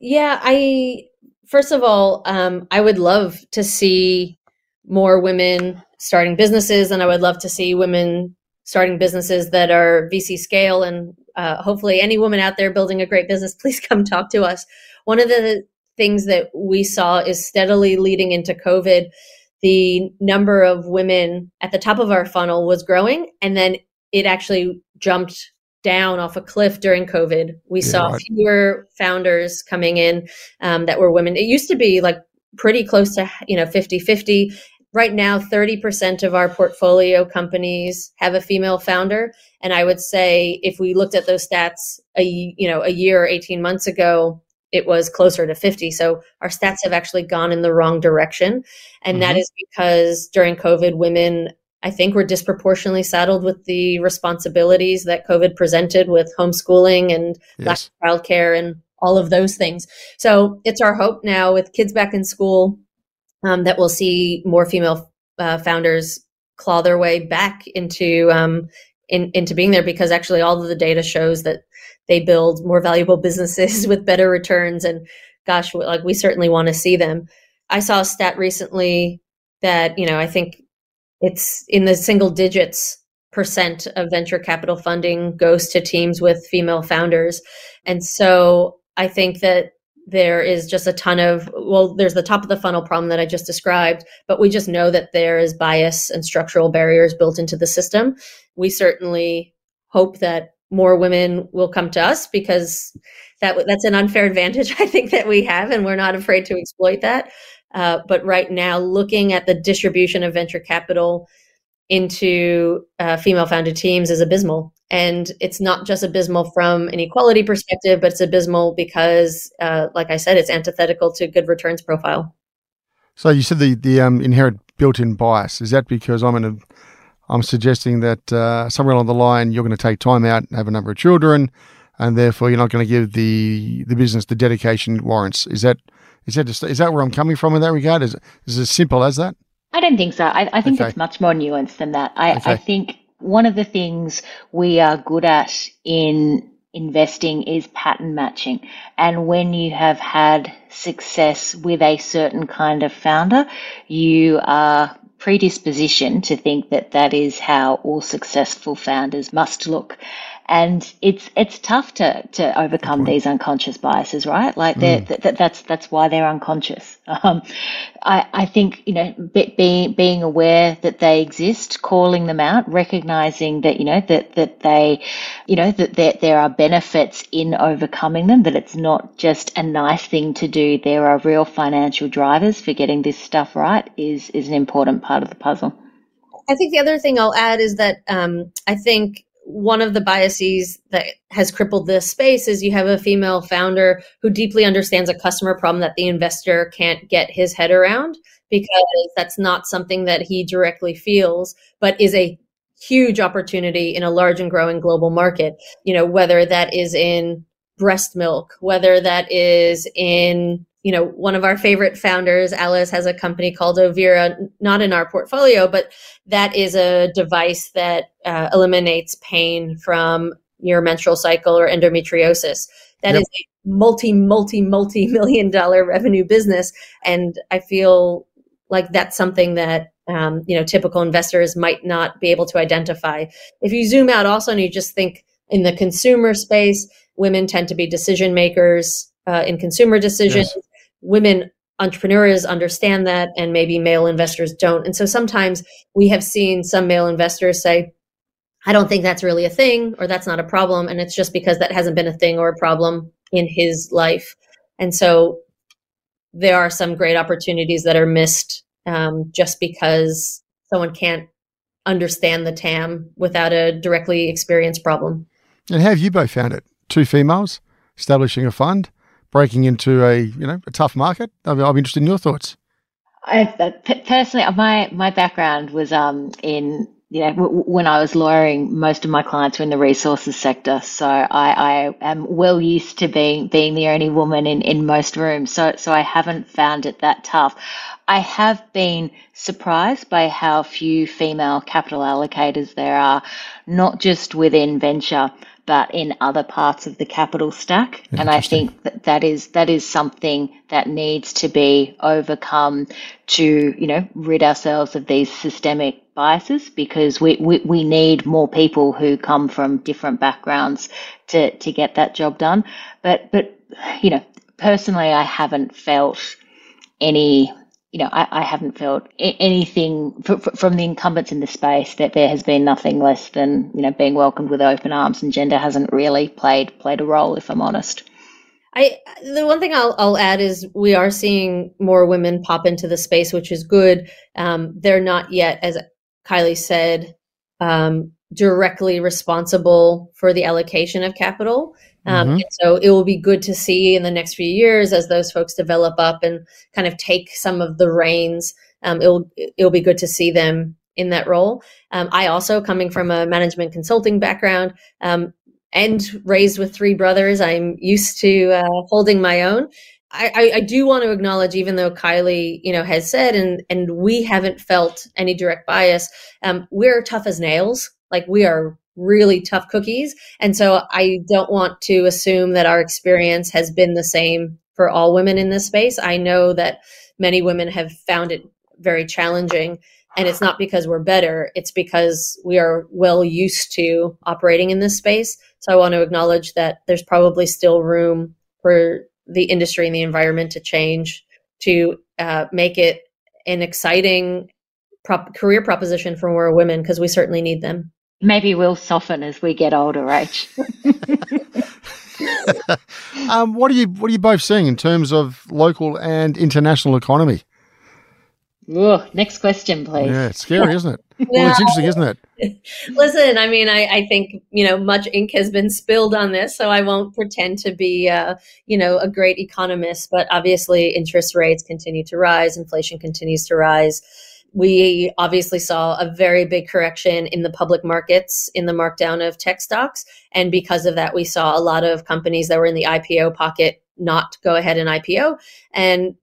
Yeah, I first of all, um, I would love to see more women starting businesses, and I would love to see women starting businesses that are VC scale. And uh, hopefully, any woman out there building a great business, <laughs> please come talk to us. One of the things that we saw is steadily leading into COVID, the number of women at the top of our funnel was growing, and then it actually jumped down off a cliff during COVID. We yeah, saw right. fewer founders coming in um, that were women. It used to be like pretty close to you know 50 50 right now 30% of our portfolio companies have a female founder and i would say if we looked at those stats a you know a year or 18 months ago it was closer to 50. So our stats have actually gone in the wrong direction. And mm-hmm. that is because during COVID, women, I think, were disproportionately saddled with the responsibilities that COVID presented with homeschooling and yes. lack of childcare and all of those things. So it's our hope now with kids back in school um, that we'll see more female uh, founders claw their way back into um, in, into being there because actually all of the data shows that they build more valuable businesses <laughs> with better returns and gosh like we certainly want to see them. I saw a stat recently that you know i think it's in the single digits percent of venture capital funding goes to teams with female founders. And so i think that there is just a ton of well there's the top of the funnel problem that i just described but we just know that there is bias and structural barriers built into the system. We certainly hope that more women will come to us because that that's an unfair advantage <laughs> I think that we have, and we're not afraid to exploit that. Uh, but right now, looking at the distribution of venture capital into uh, female-founded teams is abysmal, and it's not just abysmal from an equality perspective, but it's abysmal because, uh, like I said, it's antithetical to good returns profile. So you said the the um, inherent built-in bias is that because I'm in a I'm suggesting that uh, somewhere along the line you're going to take time out and have a number of children, and therefore you're not going to give the the business the dedication it warrants. Is that is that is that where I'm coming from in that regard? Is is it as simple as that? I don't think so. I, I think okay. it's much more nuanced than that. I, okay. I think one of the things we are good at in investing is pattern matching. And when you have had success with a certain kind of founder, you are predisposition to think that that is how all successful founders must look. And it's it's tough to to overcome these unconscious biases, right? Like mm. that, that's that's why they're unconscious. <laughs> Um, I I think you know being being aware that they exist, calling them out, recognizing that you know that that they, you know that there there are benefits in overcoming them. That it's not just a nice thing to do. There are real financial drivers for getting this stuff right. Is is an important part of the puzzle. I think the other thing I'll add is that um, I think one of the biases that has crippled this space is you have a female founder who deeply understands a customer problem that the investor can't get his head around because that's not something that he directly feels, but is a huge opportunity in a large and growing global market. You know, whether that is in breast milk, whether that is in you know, one of our favorite founders, Alice, has a company called Ovira, not in our portfolio, but that is a device that uh, eliminates pain from your menstrual cycle or endometriosis. That yep. is a multi, multi, multi million dollar revenue business. And I feel like that's something that um, you know typical investors might not be able to identify. If you zoom out also and you just think in the consumer space, women tend to be decision makers uh, in consumer decisions. Yes women entrepreneurs understand that and maybe male investors don't. And so sometimes we have seen some male investors say, I don't think that's really a thing or that's not a problem. And it's just because that hasn't been a thing or a problem in his life. And so there are some great opportunities that are missed um, just because someone can't understand the TAM without a directly experienced problem. And how have you both found it? Two females establishing a fund breaking into a you know a tough market? I'll be interested in your thoughts. I, uh, personally, my my background was um, in you know w- when I was lawyering, most of my clients were in the resources sector, so I, I am well used to being being the only woman in, in most rooms. So so I haven't found it that tough. I have been surprised by how few female capital allocators there are, not just within venture but in other parts of the capital stack. And I think that, that is that is something that needs to be overcome to, you know, rid ourselves of these systemic biases because we, we, we need more people who come from different backgrounds to, to get that job done. But but you know, personally I haven't felt any you know, I, I haven't felt anything from the incumbents in the space that there has been nothing less than you know being welcomed with open arms, and gender hasn't really played played a role, if I'm honest. I the one thing I'll, I'll add is we are seeing more women pop into the space, which is good. Um, they're not yet, as Kylie said, um, directly responsible for the allocation of capital. Um, mm-hmm. so it will be good to see in the next few years as those folks develop up and kind of take some of the reins. Um, it'll it'll be good to see them in that role. Um, I also, coming from a management consulting background um, and raised with three brothers, I'm used to uh, holding my own. I, I, I, do want to acknowledge, even though Kylie, you know, has said, and and we haven't felt any direct bias. Um, we're tough as nails. Like we are really tough cookies. And so I don't want to assume that our experience has been the same for all women in this space. I know that many women have found it very challenging. And it's not because we're better, it's because we are well used to operating in this space. So I want to acknowledge that there's probably still room for the industry and the environment to change to uh, make it an exciting prop- career proposition for more women because we certainly need them maybe we'll soften as we get older, Rach. <laughs> um, what are you What are you both seeing in terms of local and international economy? Ooh, next question, please. Yeah, it's scary, isn't it? <laughs> Well, it's interesting, isn't it? <laughs> Listen, I mean, I, I, think you know much ink has been spilled on this, so I won't pretend to be, uh, you know, a great economist. But obviously, interest rates continue to rise, inflation continues to rise we obviously saw a very big correction in the public markets in the markdown of tech stocks. And because of that, we saw a lot of companies that were in the IPO pocket not go ahead and IPO. And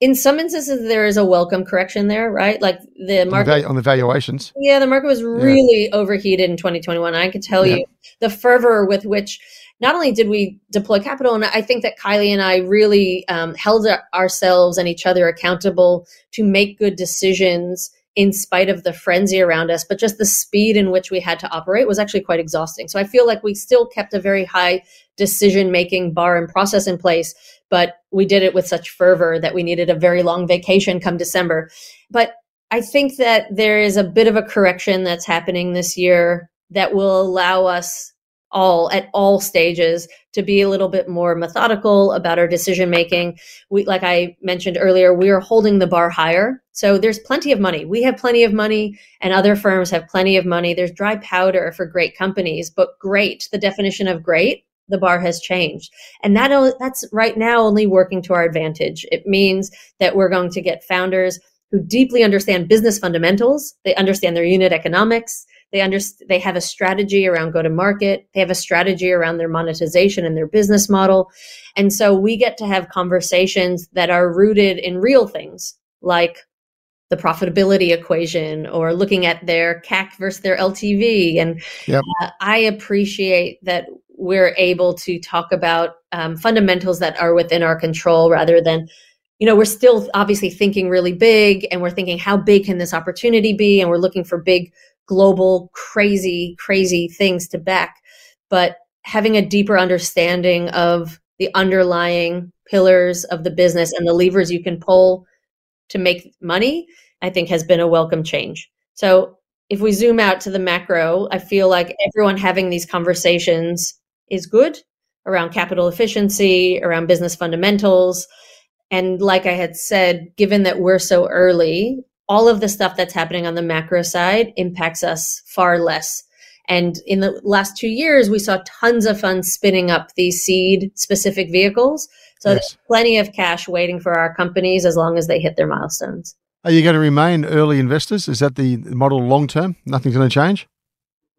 in some instances, there is a welcome correction there, right? Like the market on the, on the valuations. Yeah, the market was really yeah. overheated in 2021. I can tell yeah. you the fervor with which not only did we deploy capital, and I think that Kylie and I really um, held ourselves and each other accountable to make good decisions in spite of the frenzy around us, but just the speed in which we had to operate was actually quite exhausting. So I feel like we still kept a very high decision making bar and process in place, but we did it with such fervor that we needed a very long vacation come December. But I think that there is a bit of a correction that's happening this year that will allow us all at all stages to be a little bit more methodical about our decision making. We, like I mentioned earlier, we are holding the bar higher. So there's plenty of money. We have plenty of money, and other firms have plenty of money. There's dry powder for great companies, but great, the definition of great, the bar has changed. And that that's right now only working to our advantage. It means that we're going to get founders who deeply understand business fundamentals. They understand their unit economics. They understand, they have a strategy around go to market. They have a strategy around their monetization and their business model. And so we get to have conversations that are rooted in real things like the profitability equation or looking at their CAC versus their LTV. And yep. uh, I appreciate that we're able to talk about um, fundamentals that are within our control rather than you know we're still obviously thinking really big and we're thinking how big can this opportunity be and we're looking for big global, crazy, crazy things to back, but having a deeper understanding of the underlying pillars of the business and the levers you can pull to make money, I think has been a welcome change. So if we zoom out to the macro, I feel like everyone having these conversations is good around capital efficiency, around business fundamentals. And like I had said, given that we're so early, all of the stuff that's happening on the macro side impacts us far less. And in the last two years, we saw tons of funds spinning up these seed specific vehicles. So yes. there's plenty of cash waiting for our companies as long as they hit their milestones. Are you going to remain early investors? Is that the model long term? Nothing's going to change?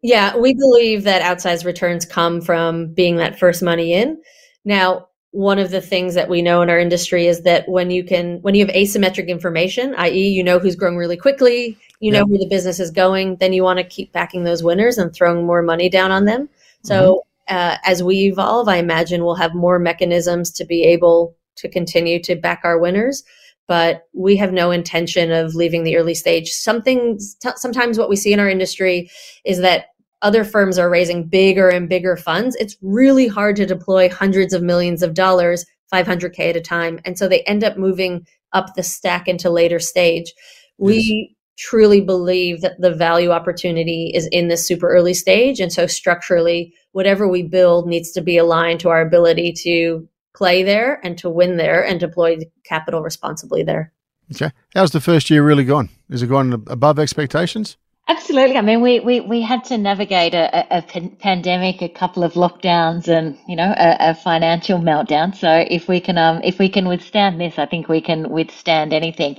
Yeah, we believe that outsized returns come from being that first money in. Now, one of the things that we know in our industry is that when you can when you have asymmetric information i.e you know who's growing really quickly you know where the business is going then you want to keep backing those winners and throwing more money down on them. So mm-hmm. uh, as we evolve i imagine we'll have more mechanisms to be able to continue to back our winners but we have no intention of leaving the early stage. Something t- sometimes what we see in our industry is that other firms are raising bigger and bigger funds, it's really hard to deploy hundreds of millions of dollars, 500K at a time. And so they end up moving up the stack into later stage. We yes. truly believe that the value opportunity is in this super early stage. And so structurally, whatever we build needs to be aligned to our ability to play there and to win there and deploy capital responsibly there. Okay. How's the first year really gone? Is it gone above expectations? Absolutely. I mean, we, we, we had to navigate a, a, pandemic, a couple of lockdowns, and you know, a, a, financial meltdown. So if we can um if we can withstand this, I think we can withstand anything.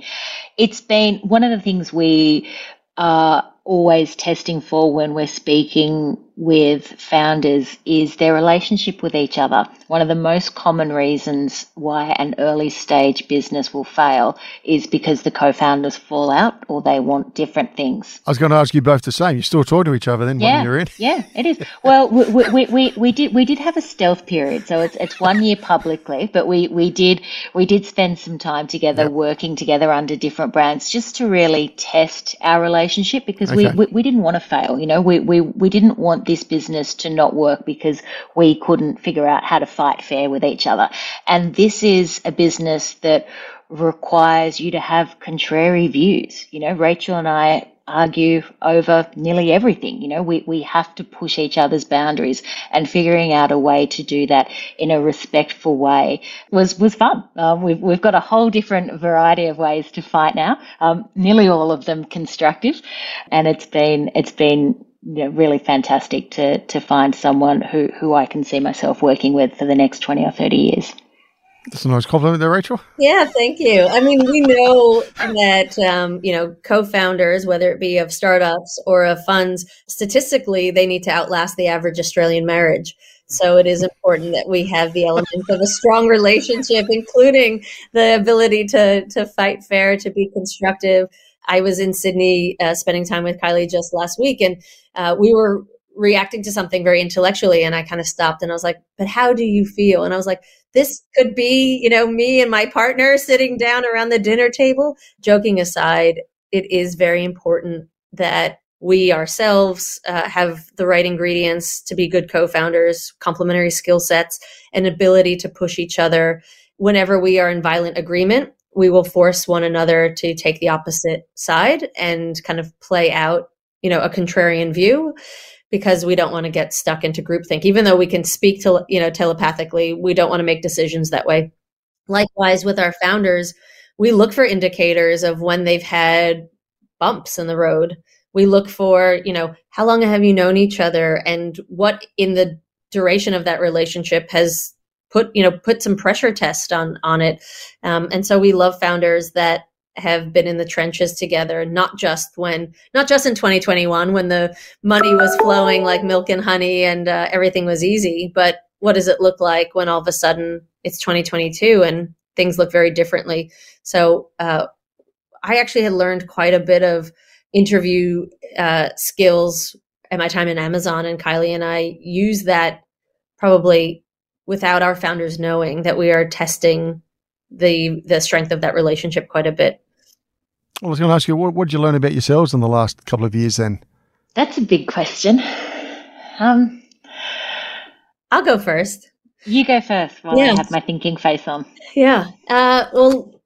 It's been one of the things we are always testing for when we're speaking with founders is their relationship with each other. One of the most common reasons why an early stage business will fail is because the co-founders fall out or they want different things. I was going to ask you both the same. You still talk to each other then yeah, when you're in? <laughs> Yeah, it is. Well, we, we, we, we, did we did have a stealth period, so it's it's one year publicly, but we, we did we did spend some time together yep. working together under different brands just to really test our relationship because okay. we, we, we didn't want to fail. You know, we, we, we didn't want this business to not work because we couldn't figure out how to fight fair with each other. And this is a business that requires you to have contrary views. You know, Rachel and I argue over nearly everything. You know, we, we have to push each other's boundaries and figuring out a way to do that in a respectful way was, was fun. Um, we've, we've got a whole different variety of ways to fight now, um, nearly all of them constructive. And it's been, it's been, you know, really fantastic to, to find someone who, who I can see myself working with for the next 20 or 30 years. That's a nice compliment there, Rachel. Yeah, thank you. I mean, we know that um, you know co-founders, whether it be of startups or of funds, statistically they need to outlast the average Australian marriage. So it is important that we have the elements of a strong relationship, including the ability to to fight fair, to be constructive. I was in Sydney uh, spending time with Kylie just last week, and uh, we were reacting to something very intellectually and I kind of stopped and I was like, but how do you feel? And I was like, this could be, you know, me and my partner sitting down around the dinner table. Joking aside, it is very important that we ourselves uh, have the right ingredients to be good co-founders complementary skill sets and ability to push each other whenever we are in violent agreement we will force one another to take the opposite side and kind of play out you know a contrarian view because we don't want to get stuck into groupthink. Even though we can speak to you know telepathically we don't want to make decisions that way. Likewise with our founders we look for indicators of when they've had bumps in the road. We look for you know how long have you known each other and what in the duration of that relationship has put you know put some pressure test on on it. Um, and so we love founders that have been in the trenches together not just when not just in 2021 when the money was flowing like milk and honey and uh, everything was easy but what does it look like when all of a sudden it's 2022 and things look very differently? So uh, i actually had learned quite a bit of interview uh, skills at my time in Amazon, and Kylie and I use that probably without our founders knowing that we are testing the the strength of that relationship quite a bit. Well, I was going to ask you, what, what did you learn about yourselves in the last couple of years then? That's a big question. Um, I'll go first. You go first while yeah. I have my thinking face on. Yeah. Uh, well,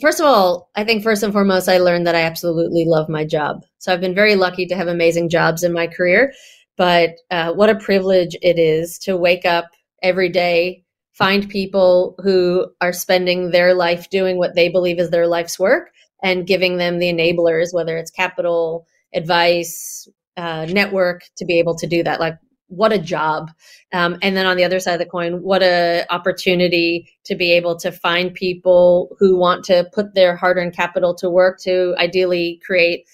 first of all, I think first and foremost, I learned that I absolutely love my job. So I've been very lucky to have amazing jobs in my career. But uh, what a privilege it is to wake up every day, find people who are spending their life doing what they believe is their life's work and giving them the enablers, whether it's capital, advice, uh, network, to be able to do that. Like what a job um, and then on the other side of the coin what a opportunity to be able to find people who want to put their hard-earned capital to work to ideally create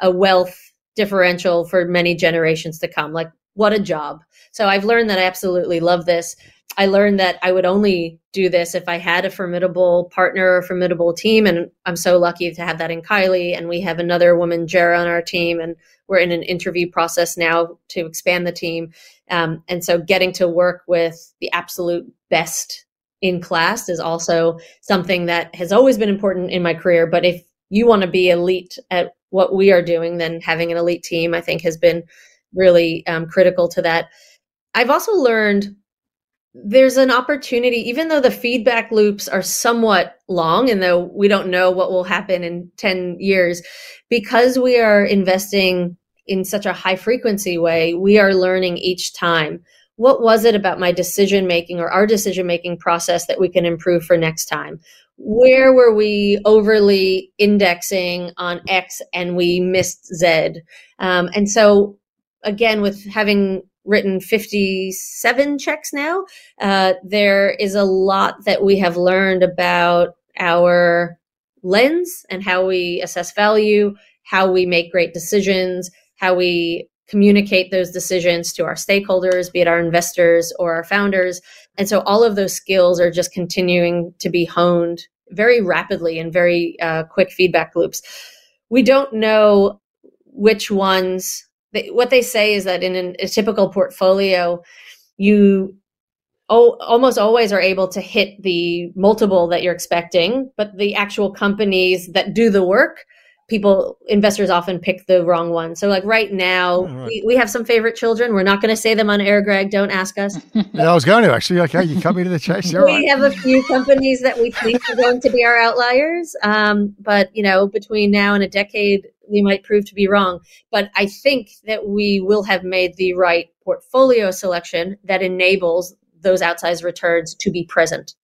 a wealth differential for many generations to come like what a job so i've learned that i absolutely love this i learned that i would only do this if i had a formidable partner or formidable team and i'm so lucky to have that in kylie and we have another woman jera on our team and we're in an interview process now to expand the team. Um, and so getting to work with the absolute best in class is also something that has always been important in my career. But if you want to be elite at what we are doing, then having an elite team, I think, has been really um, critical to that. I've also learned there's an opportunity, even though the feedback loops are somewhat long and though we don't know what will happen in 10 years, because we are investing in such a high frequency way, we are learning each time. What was it about my decision making or our decision making process that we can improve for next time? Where were we overly indexing on X and we missed Z? Um, and so, again, with having written 57 checks now, uh, there is a lot that we have learned about our lens and how we assess value, how we make great decisions, how we communicate those decisions to our stakeholders, be it our investors or our founders. And so all of those skills are just continuing to be honed very rapidly in very uh, quick feedback loops. We don't know which ones, they, what they say is that in an, a typical portfolio, you oh, almost always are able to hit the multiple that you're expecting, but the actual companies that do the work people investors often pick the wrong one. So like right now right. We, we have some favorite children. We're not going to say them on air greg. Don't ask us. <laughs> Yeah, i was going to actually okay you cut me to the chase. You're we right. have a few companies that we think are going to be our outliers. Um, but you know between now and a decade we might prove to be wrong but i think that we will have made the right portfolio selection that enables those outsized returns to be present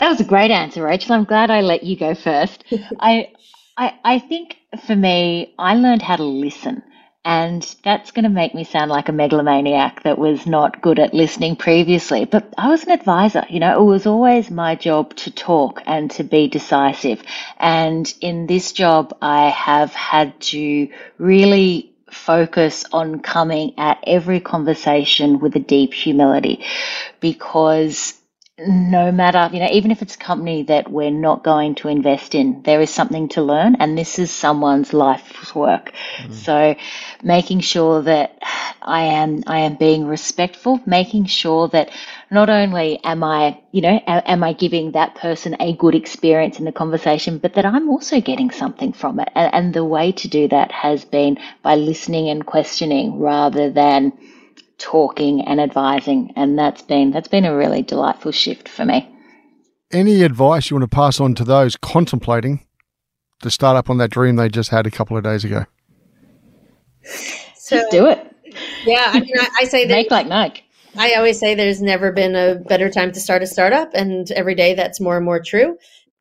that was a great answer, Rachel. I'm glad I let you go first. <laughs> I I, I think for me, I learned how to listen. And that's going to make me sound like a megalomaniac that was not good at listening previously. But I was an advisor. You know, it was always my job to talk and to be decisive. And in this job, I have had to really focus on coming at every conversation with a deep humility because no matter, you know, even if it's a company that we're not going to invest in, there is something to learn, and this is someone's life's work. Mm. So, making sure that I am I am being respectful, making sure that not only am I, you know, am I giving that person a good experience in the conversation, but that I'm also getting something from it. And, and the way to do that has been by listening and questioning rather than talking and advising, and that's been that's been a really delightful shift for me. Any advice you want to pass on to those contemplating to start up on that dream they just had a couple of days ago? So, just do it. Yeah, I mean, I, I say <laughs> that make like Nike. I always say there's never been a better time to start a startup, and every day that's more and more true.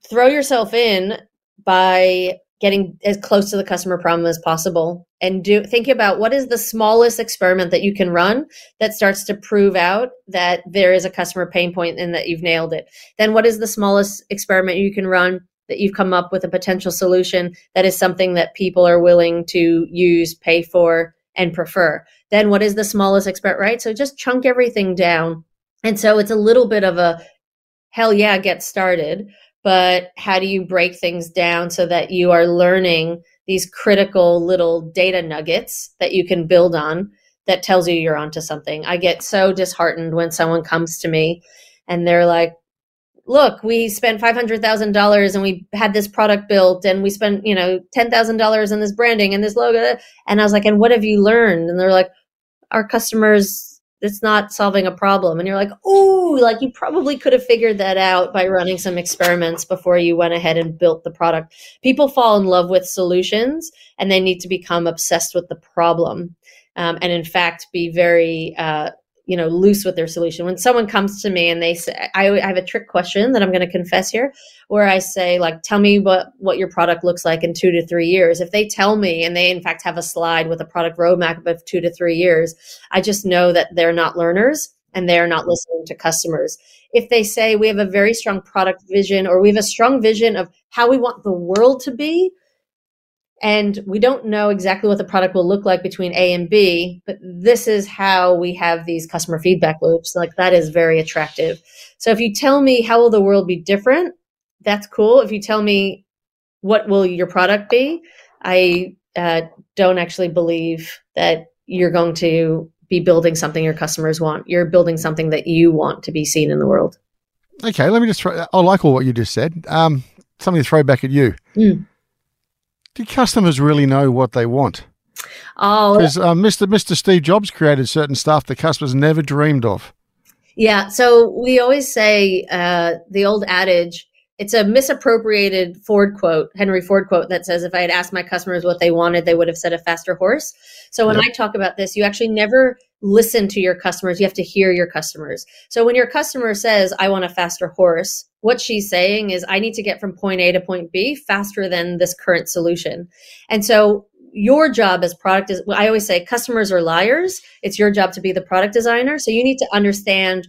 Throw yourself in by getting as close to the customer problem as possible and do think about what is the smallest experiment that you can run that starts to prove out that there is a customer pain point and that you've nailed it. Then what is the smallest experiment you can run that you've come up with a potential solution that is something that people are willing to use pay for and prefer? Then what is the smallest experiment right? So just chunk everything down. And so it's a little bit of a hell yeah get started but how do you break things down so that you are learning these critical little data nuggets that you can build on that tells you you're onto something. I get so disheartened when someone comes to me and they're like, look, we spent $500,000 and we had this product built and we spent, you know, $10,000 in this branding and this logo. And I was like, and what have you learned? And they're like, our customers it's not solving a problem. And you're like oh like you probably could have figured that out by running some experiments before you went ahead and built the product. People fall in love with solutions and they need to become obsessed with the problem um, and in fact be very uh, you know loose with their solution. When someone comes to me and they say I, I have a trick question that i'm going to confess here where i say like tell me what what your product looks like in two to three years. If they tell me and they in fact have a slide with a product roadmap of two to three years i just know that they're not learners and they're not listening to customers. If they say we have a very strong product vision or we have a strong vision of how we want the world to be and we don't know exactly what the product will look like between A and B, but this is how we have these customer feedback loops. Like that is very attractive. So if you tell me how will the world be different, that's cool. If you tell me what will your product be, I uh, don't actually believe that you're going to be building something your customers want. You're building something that you want to be seen in the world. Okay, let me just throw. I like all what you just said. Um, something to throw back at you. Mm do customers really know what they want? Oh, because uh, Mr. Mr. Steve Jobs created certain stuff the customers never dreamed of. Yeah, so we always say uh, the old adage. It's a misappropriated Ford quote, Henry Ford quote, that says, "If I had asked my customers what they wanted, they would have said a faster horse." So when yep. I talk about this, you actually never listen to your customers. You have to hear your customers. So when your customer says, I want a faster horse, what she's saying is, I need to get from point A to point B faster than this current solution. And so your job as product is, I always say customers are liars. It's your job to be the product designer. So you need to understand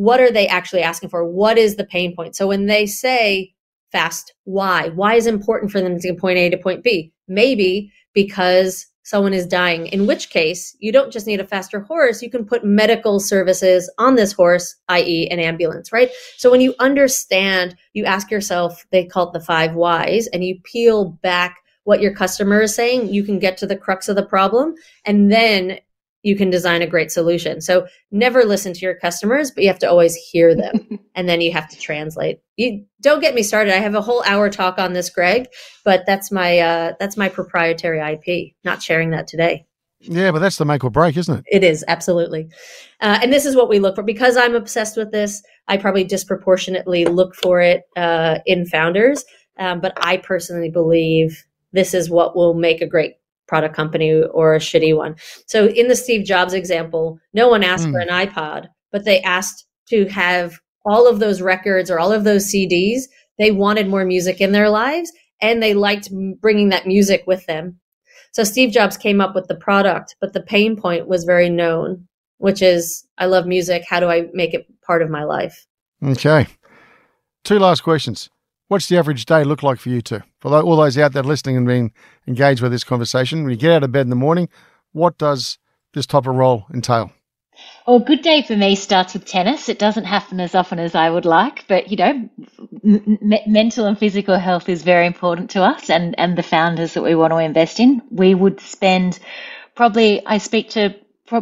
what are they actually asking for? What is the pain point? So when they say fast, why? Why is it important for them to get point A to point B? Maybe because someone is dying, in which case you don't just need a faster horse, you can put medical services on this horse, i.e., an ambulance, right? So when you understand, you ask yourself, they call it the five whys, and you peel back what your customer is saying, you can get to the crux of the problem. And then you can design a great solution. So never listen to your customers, but you have to always hear them <laughs> and then you have to translate. You don't get me started. I have a whole hour talk on this, Greg, but that's my uh, that's my proprietary IP. Not sharing that today. Yeah, but that's the make or break, isn't it? It is absolutely, uh, and this is what we look for. Because I'm obsessed with this, I probably disproportionately look for it uh, in founders. Um, but I personally believe this is what will make a great product company or a shitty one. So in the Steve Jobs example, no one asked mm. for hmm. an iPod, but they asked to have all of those records or all of those CDs. They wanted more music in their lives and they liked bringing that music with them. So Steve Jobs came up with the product, but the pain point was very known, which is I love music. How do I make it part of my life? Okay. Two last questions. What's the average day look like for you two? For all those out there listening and being engaged with this conversation, when you get out of bed in the morning, what does this type of role entail? Well, a good day for me starts with tennis. It doesn't happen as often as I would like, but you know, m- mental and physical health is very important to us and, and the founders that we want to invest in. We would spend probably, I speak to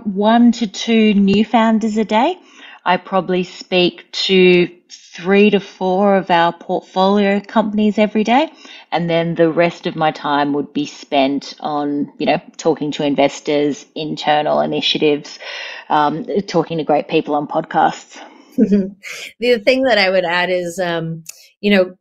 one to two new founders a day. I probably speak to three to four of our portfolio companies every day. And then the rest of my time would be spent on, you know, talking to investors, internal initiatives, um, talking to great people on podcasts. <laughs> the thing that I would add is, um, you know,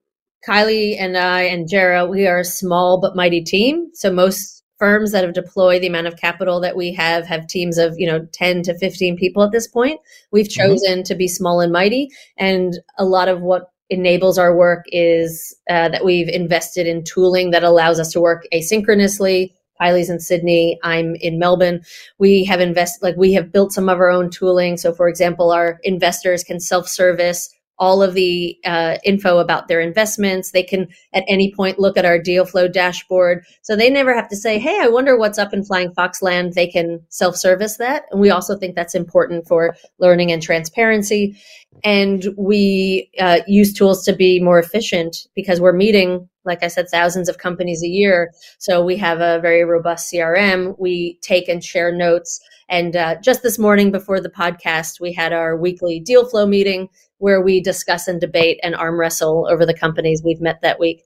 Kylie and I and Jara, we are a small but mighty team. So most firms that have deployed the amount of capital that we have have teams of you know 10 to 15 people at this point we've mm-hmm. chosen mm-hmm. to be small and mighty and a lot of what enables our work is uh, that we've invested in tooling that allows us to work asynchronously Kylie's in Sydney. I'm in Melbourne. We have invested, like we have built some of our own tooling. So, for example, our investors can self-service all of the uh, info about their investments. They can at any point look at our deal flow dashboard. So they never have to say, Hey, I wonder what's up in Flying Fox land. They can self service that. And we also think that's important for learning and transparency. And we uh, use tools to be more efficient because we're meeting, like I said, thousands of companies a year. So we have a very robust CRM. We take and share notes. And uh, just this morning before the podcast, we had our weekly deal flow meeting where we discuss and debate and arm wrestle over the companies we've met that week.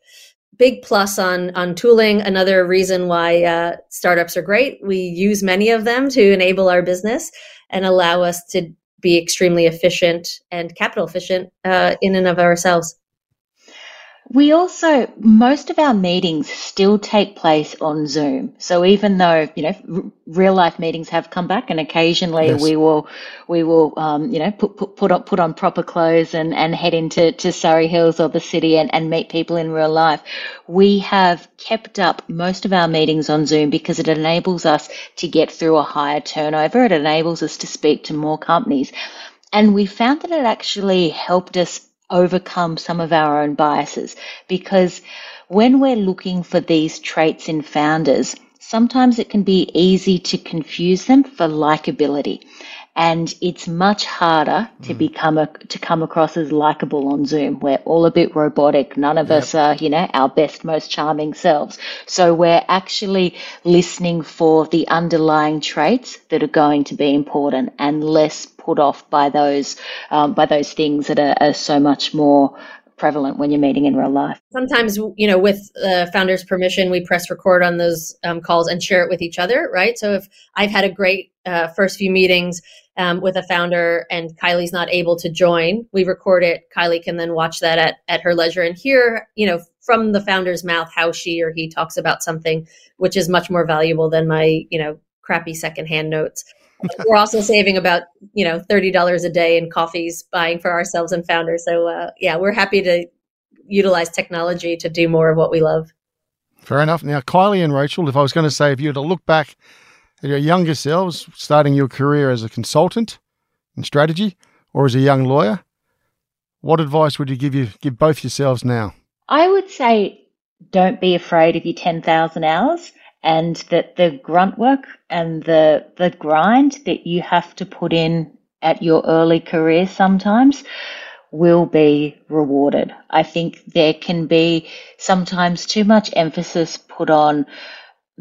Big plus on on tooling. Another reason why uh, startups are great. We use many of them to enable our business and allow us to be extremely efficient and capital efficient uh, in and of ourselves. We also, most of our meetings still take place on Zoom. So even though, you know, r- real life meetings have come back and occasionally yes. we will, we will, um, you know, put, put, put on, put on proper clothes and, and head into to Surry Hills or the city and, and meet people in real life. We have kept up most of our meetings on Zoom because it enables us to get through a higher turnover. It enables us to speak to more companies. And we found that it actually helped us overcome some of our own biases because when we're looking for these traits in founders, sometimes it can be easy to confuse them for likability. And it's much harder to mm. become a, to come across as likable on Zoom. We're all a bit robotic. None of yep. us are, you know, our best, most charming selves. So we're actually listening for the underlying traits that are going to be important and less put off by those um, by those things that are, are so much more prevalent when you're meeting in real life. Sometimes, you know, with the founder's permission, we press record on those um, calls and share it with each other, right? So if I've had a great uh, first few meetings um, with a founder and Kylie's not able to join, we record it. Kylie can then watch that at, at her leisure and hear, you know, from the founder's mouth how she or he talks about something, which is much more valuable than my, you know, crappy secondhand notes. <laughs> We're also saving about you know thirty dollars a day in coffees buying for ourselves and founders. So uh, yeah, we're happy to utilize technology to do more of what we love. Fair enough. Now, Kylie and Rachel, if I was going to say, if you were to look back at your younger selves, starting your career as a consultant in strategy or as a young lawyer, what advice would you give you give both yourselves now? I would say, don't be afraid of your ten thousand hours and that the grunt work and the the grind that you have to put in at your early career sometimes will be rewarded. I think there can be sometimes too much emphasis put on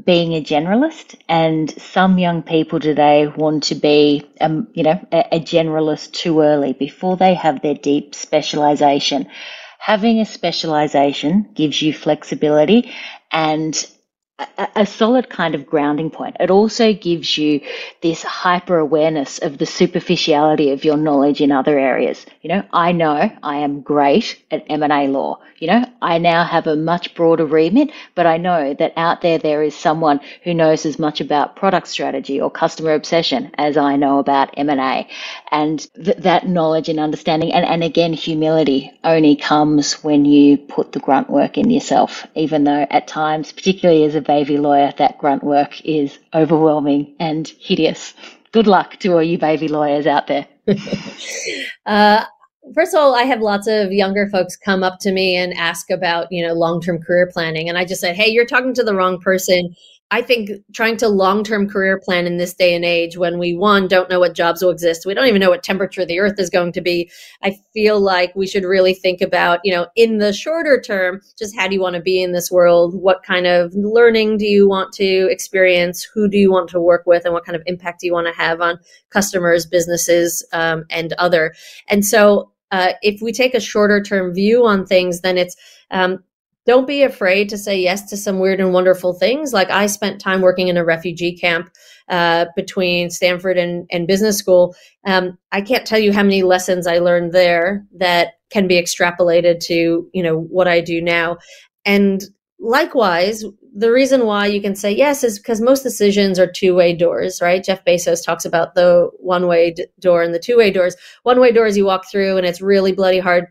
being a generalist and some young people today want to be um, you know a, a generalist too early before they have their deep specialization having a specialization gives you flexibility and a, solid kind of grounding point. It also gives you this hyper awareness of the superficiality of your knowledge in other areas. You know, I know I am great at M&A law. You know, I now have a much broader remit, but I know that out there there is someone who knows as much about product strategy or customer obsession as I know about M&A. And th- that knowledge and understanding and, and again humility only comes when you put the grunt work in yourself, even though at times, particularly as a baby lawyer, that grunt work is overwhelming and hideous. Good luck to all you baby lawyers out there. <laughs> uh, first of all, I have lots of younger folks come up to me and ask about, you know, long-term career planning. And I just said, hey, you're talking to the wrong person. I think trying to long term career plan in this day and age when we, one, don't know what jobs will exist, we don't even know what temperature the earth is going to be. I feel like we should really think about, you know, in the shorter term, just how do you want to be in this world? What kind of learning do you want to experience? Who do you want to work with? And what kind of impact do you want to have on customers, businesses, um, and other? And so, uh, if we take a shorter term view on things, then it's um, don't be afraid to say yes to some weird and wonderful things. Like I spent time working in a refugee camp uh, between Stanford and, and business school. Um, I can't tell you how many lessons I learned there that can be extrapolated to you know what I do now. And likewise, the reason why you can say yes is because most decisions are two way doors, right? Jeff Bezos talks about the one way d- door and the two way doors. One way doors you walk through and it's really bloody hard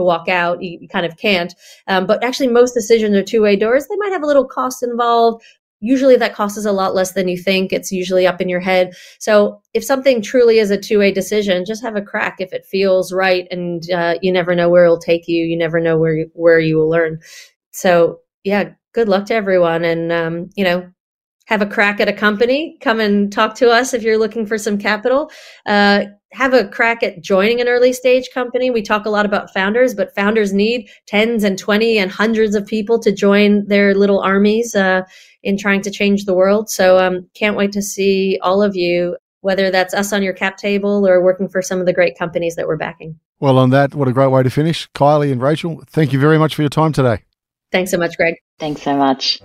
to walk out. You, you kind of can't. Um, but actually, most decisions are two way doors. They might have a little cost involved. Usually, that cost is a lot less than you think. It's usually up in your head. So, if something truly is a two way decision, just have a crack if it feels right, and uh, you never know where it'll take you. You never know where you, where you will learn. So, yeah, good luck to everyone, and um, you know, have a crack at a company. Come and talk to us if you're looking for some capital. Uh, have a crack at joining an early stage company. We talk a lot about founders, but founders need tens and 20 and hundreds of people to join their little armies uh, in trying to change the world. So um, can't wait to see all of you, whether that's us on your cap table or working for some of the great companies that we're backing. Well, on that, what a great way to finish. Kylie and Rachel, thank you very much for your time today. Thanks so much, Greg. Thanks so much.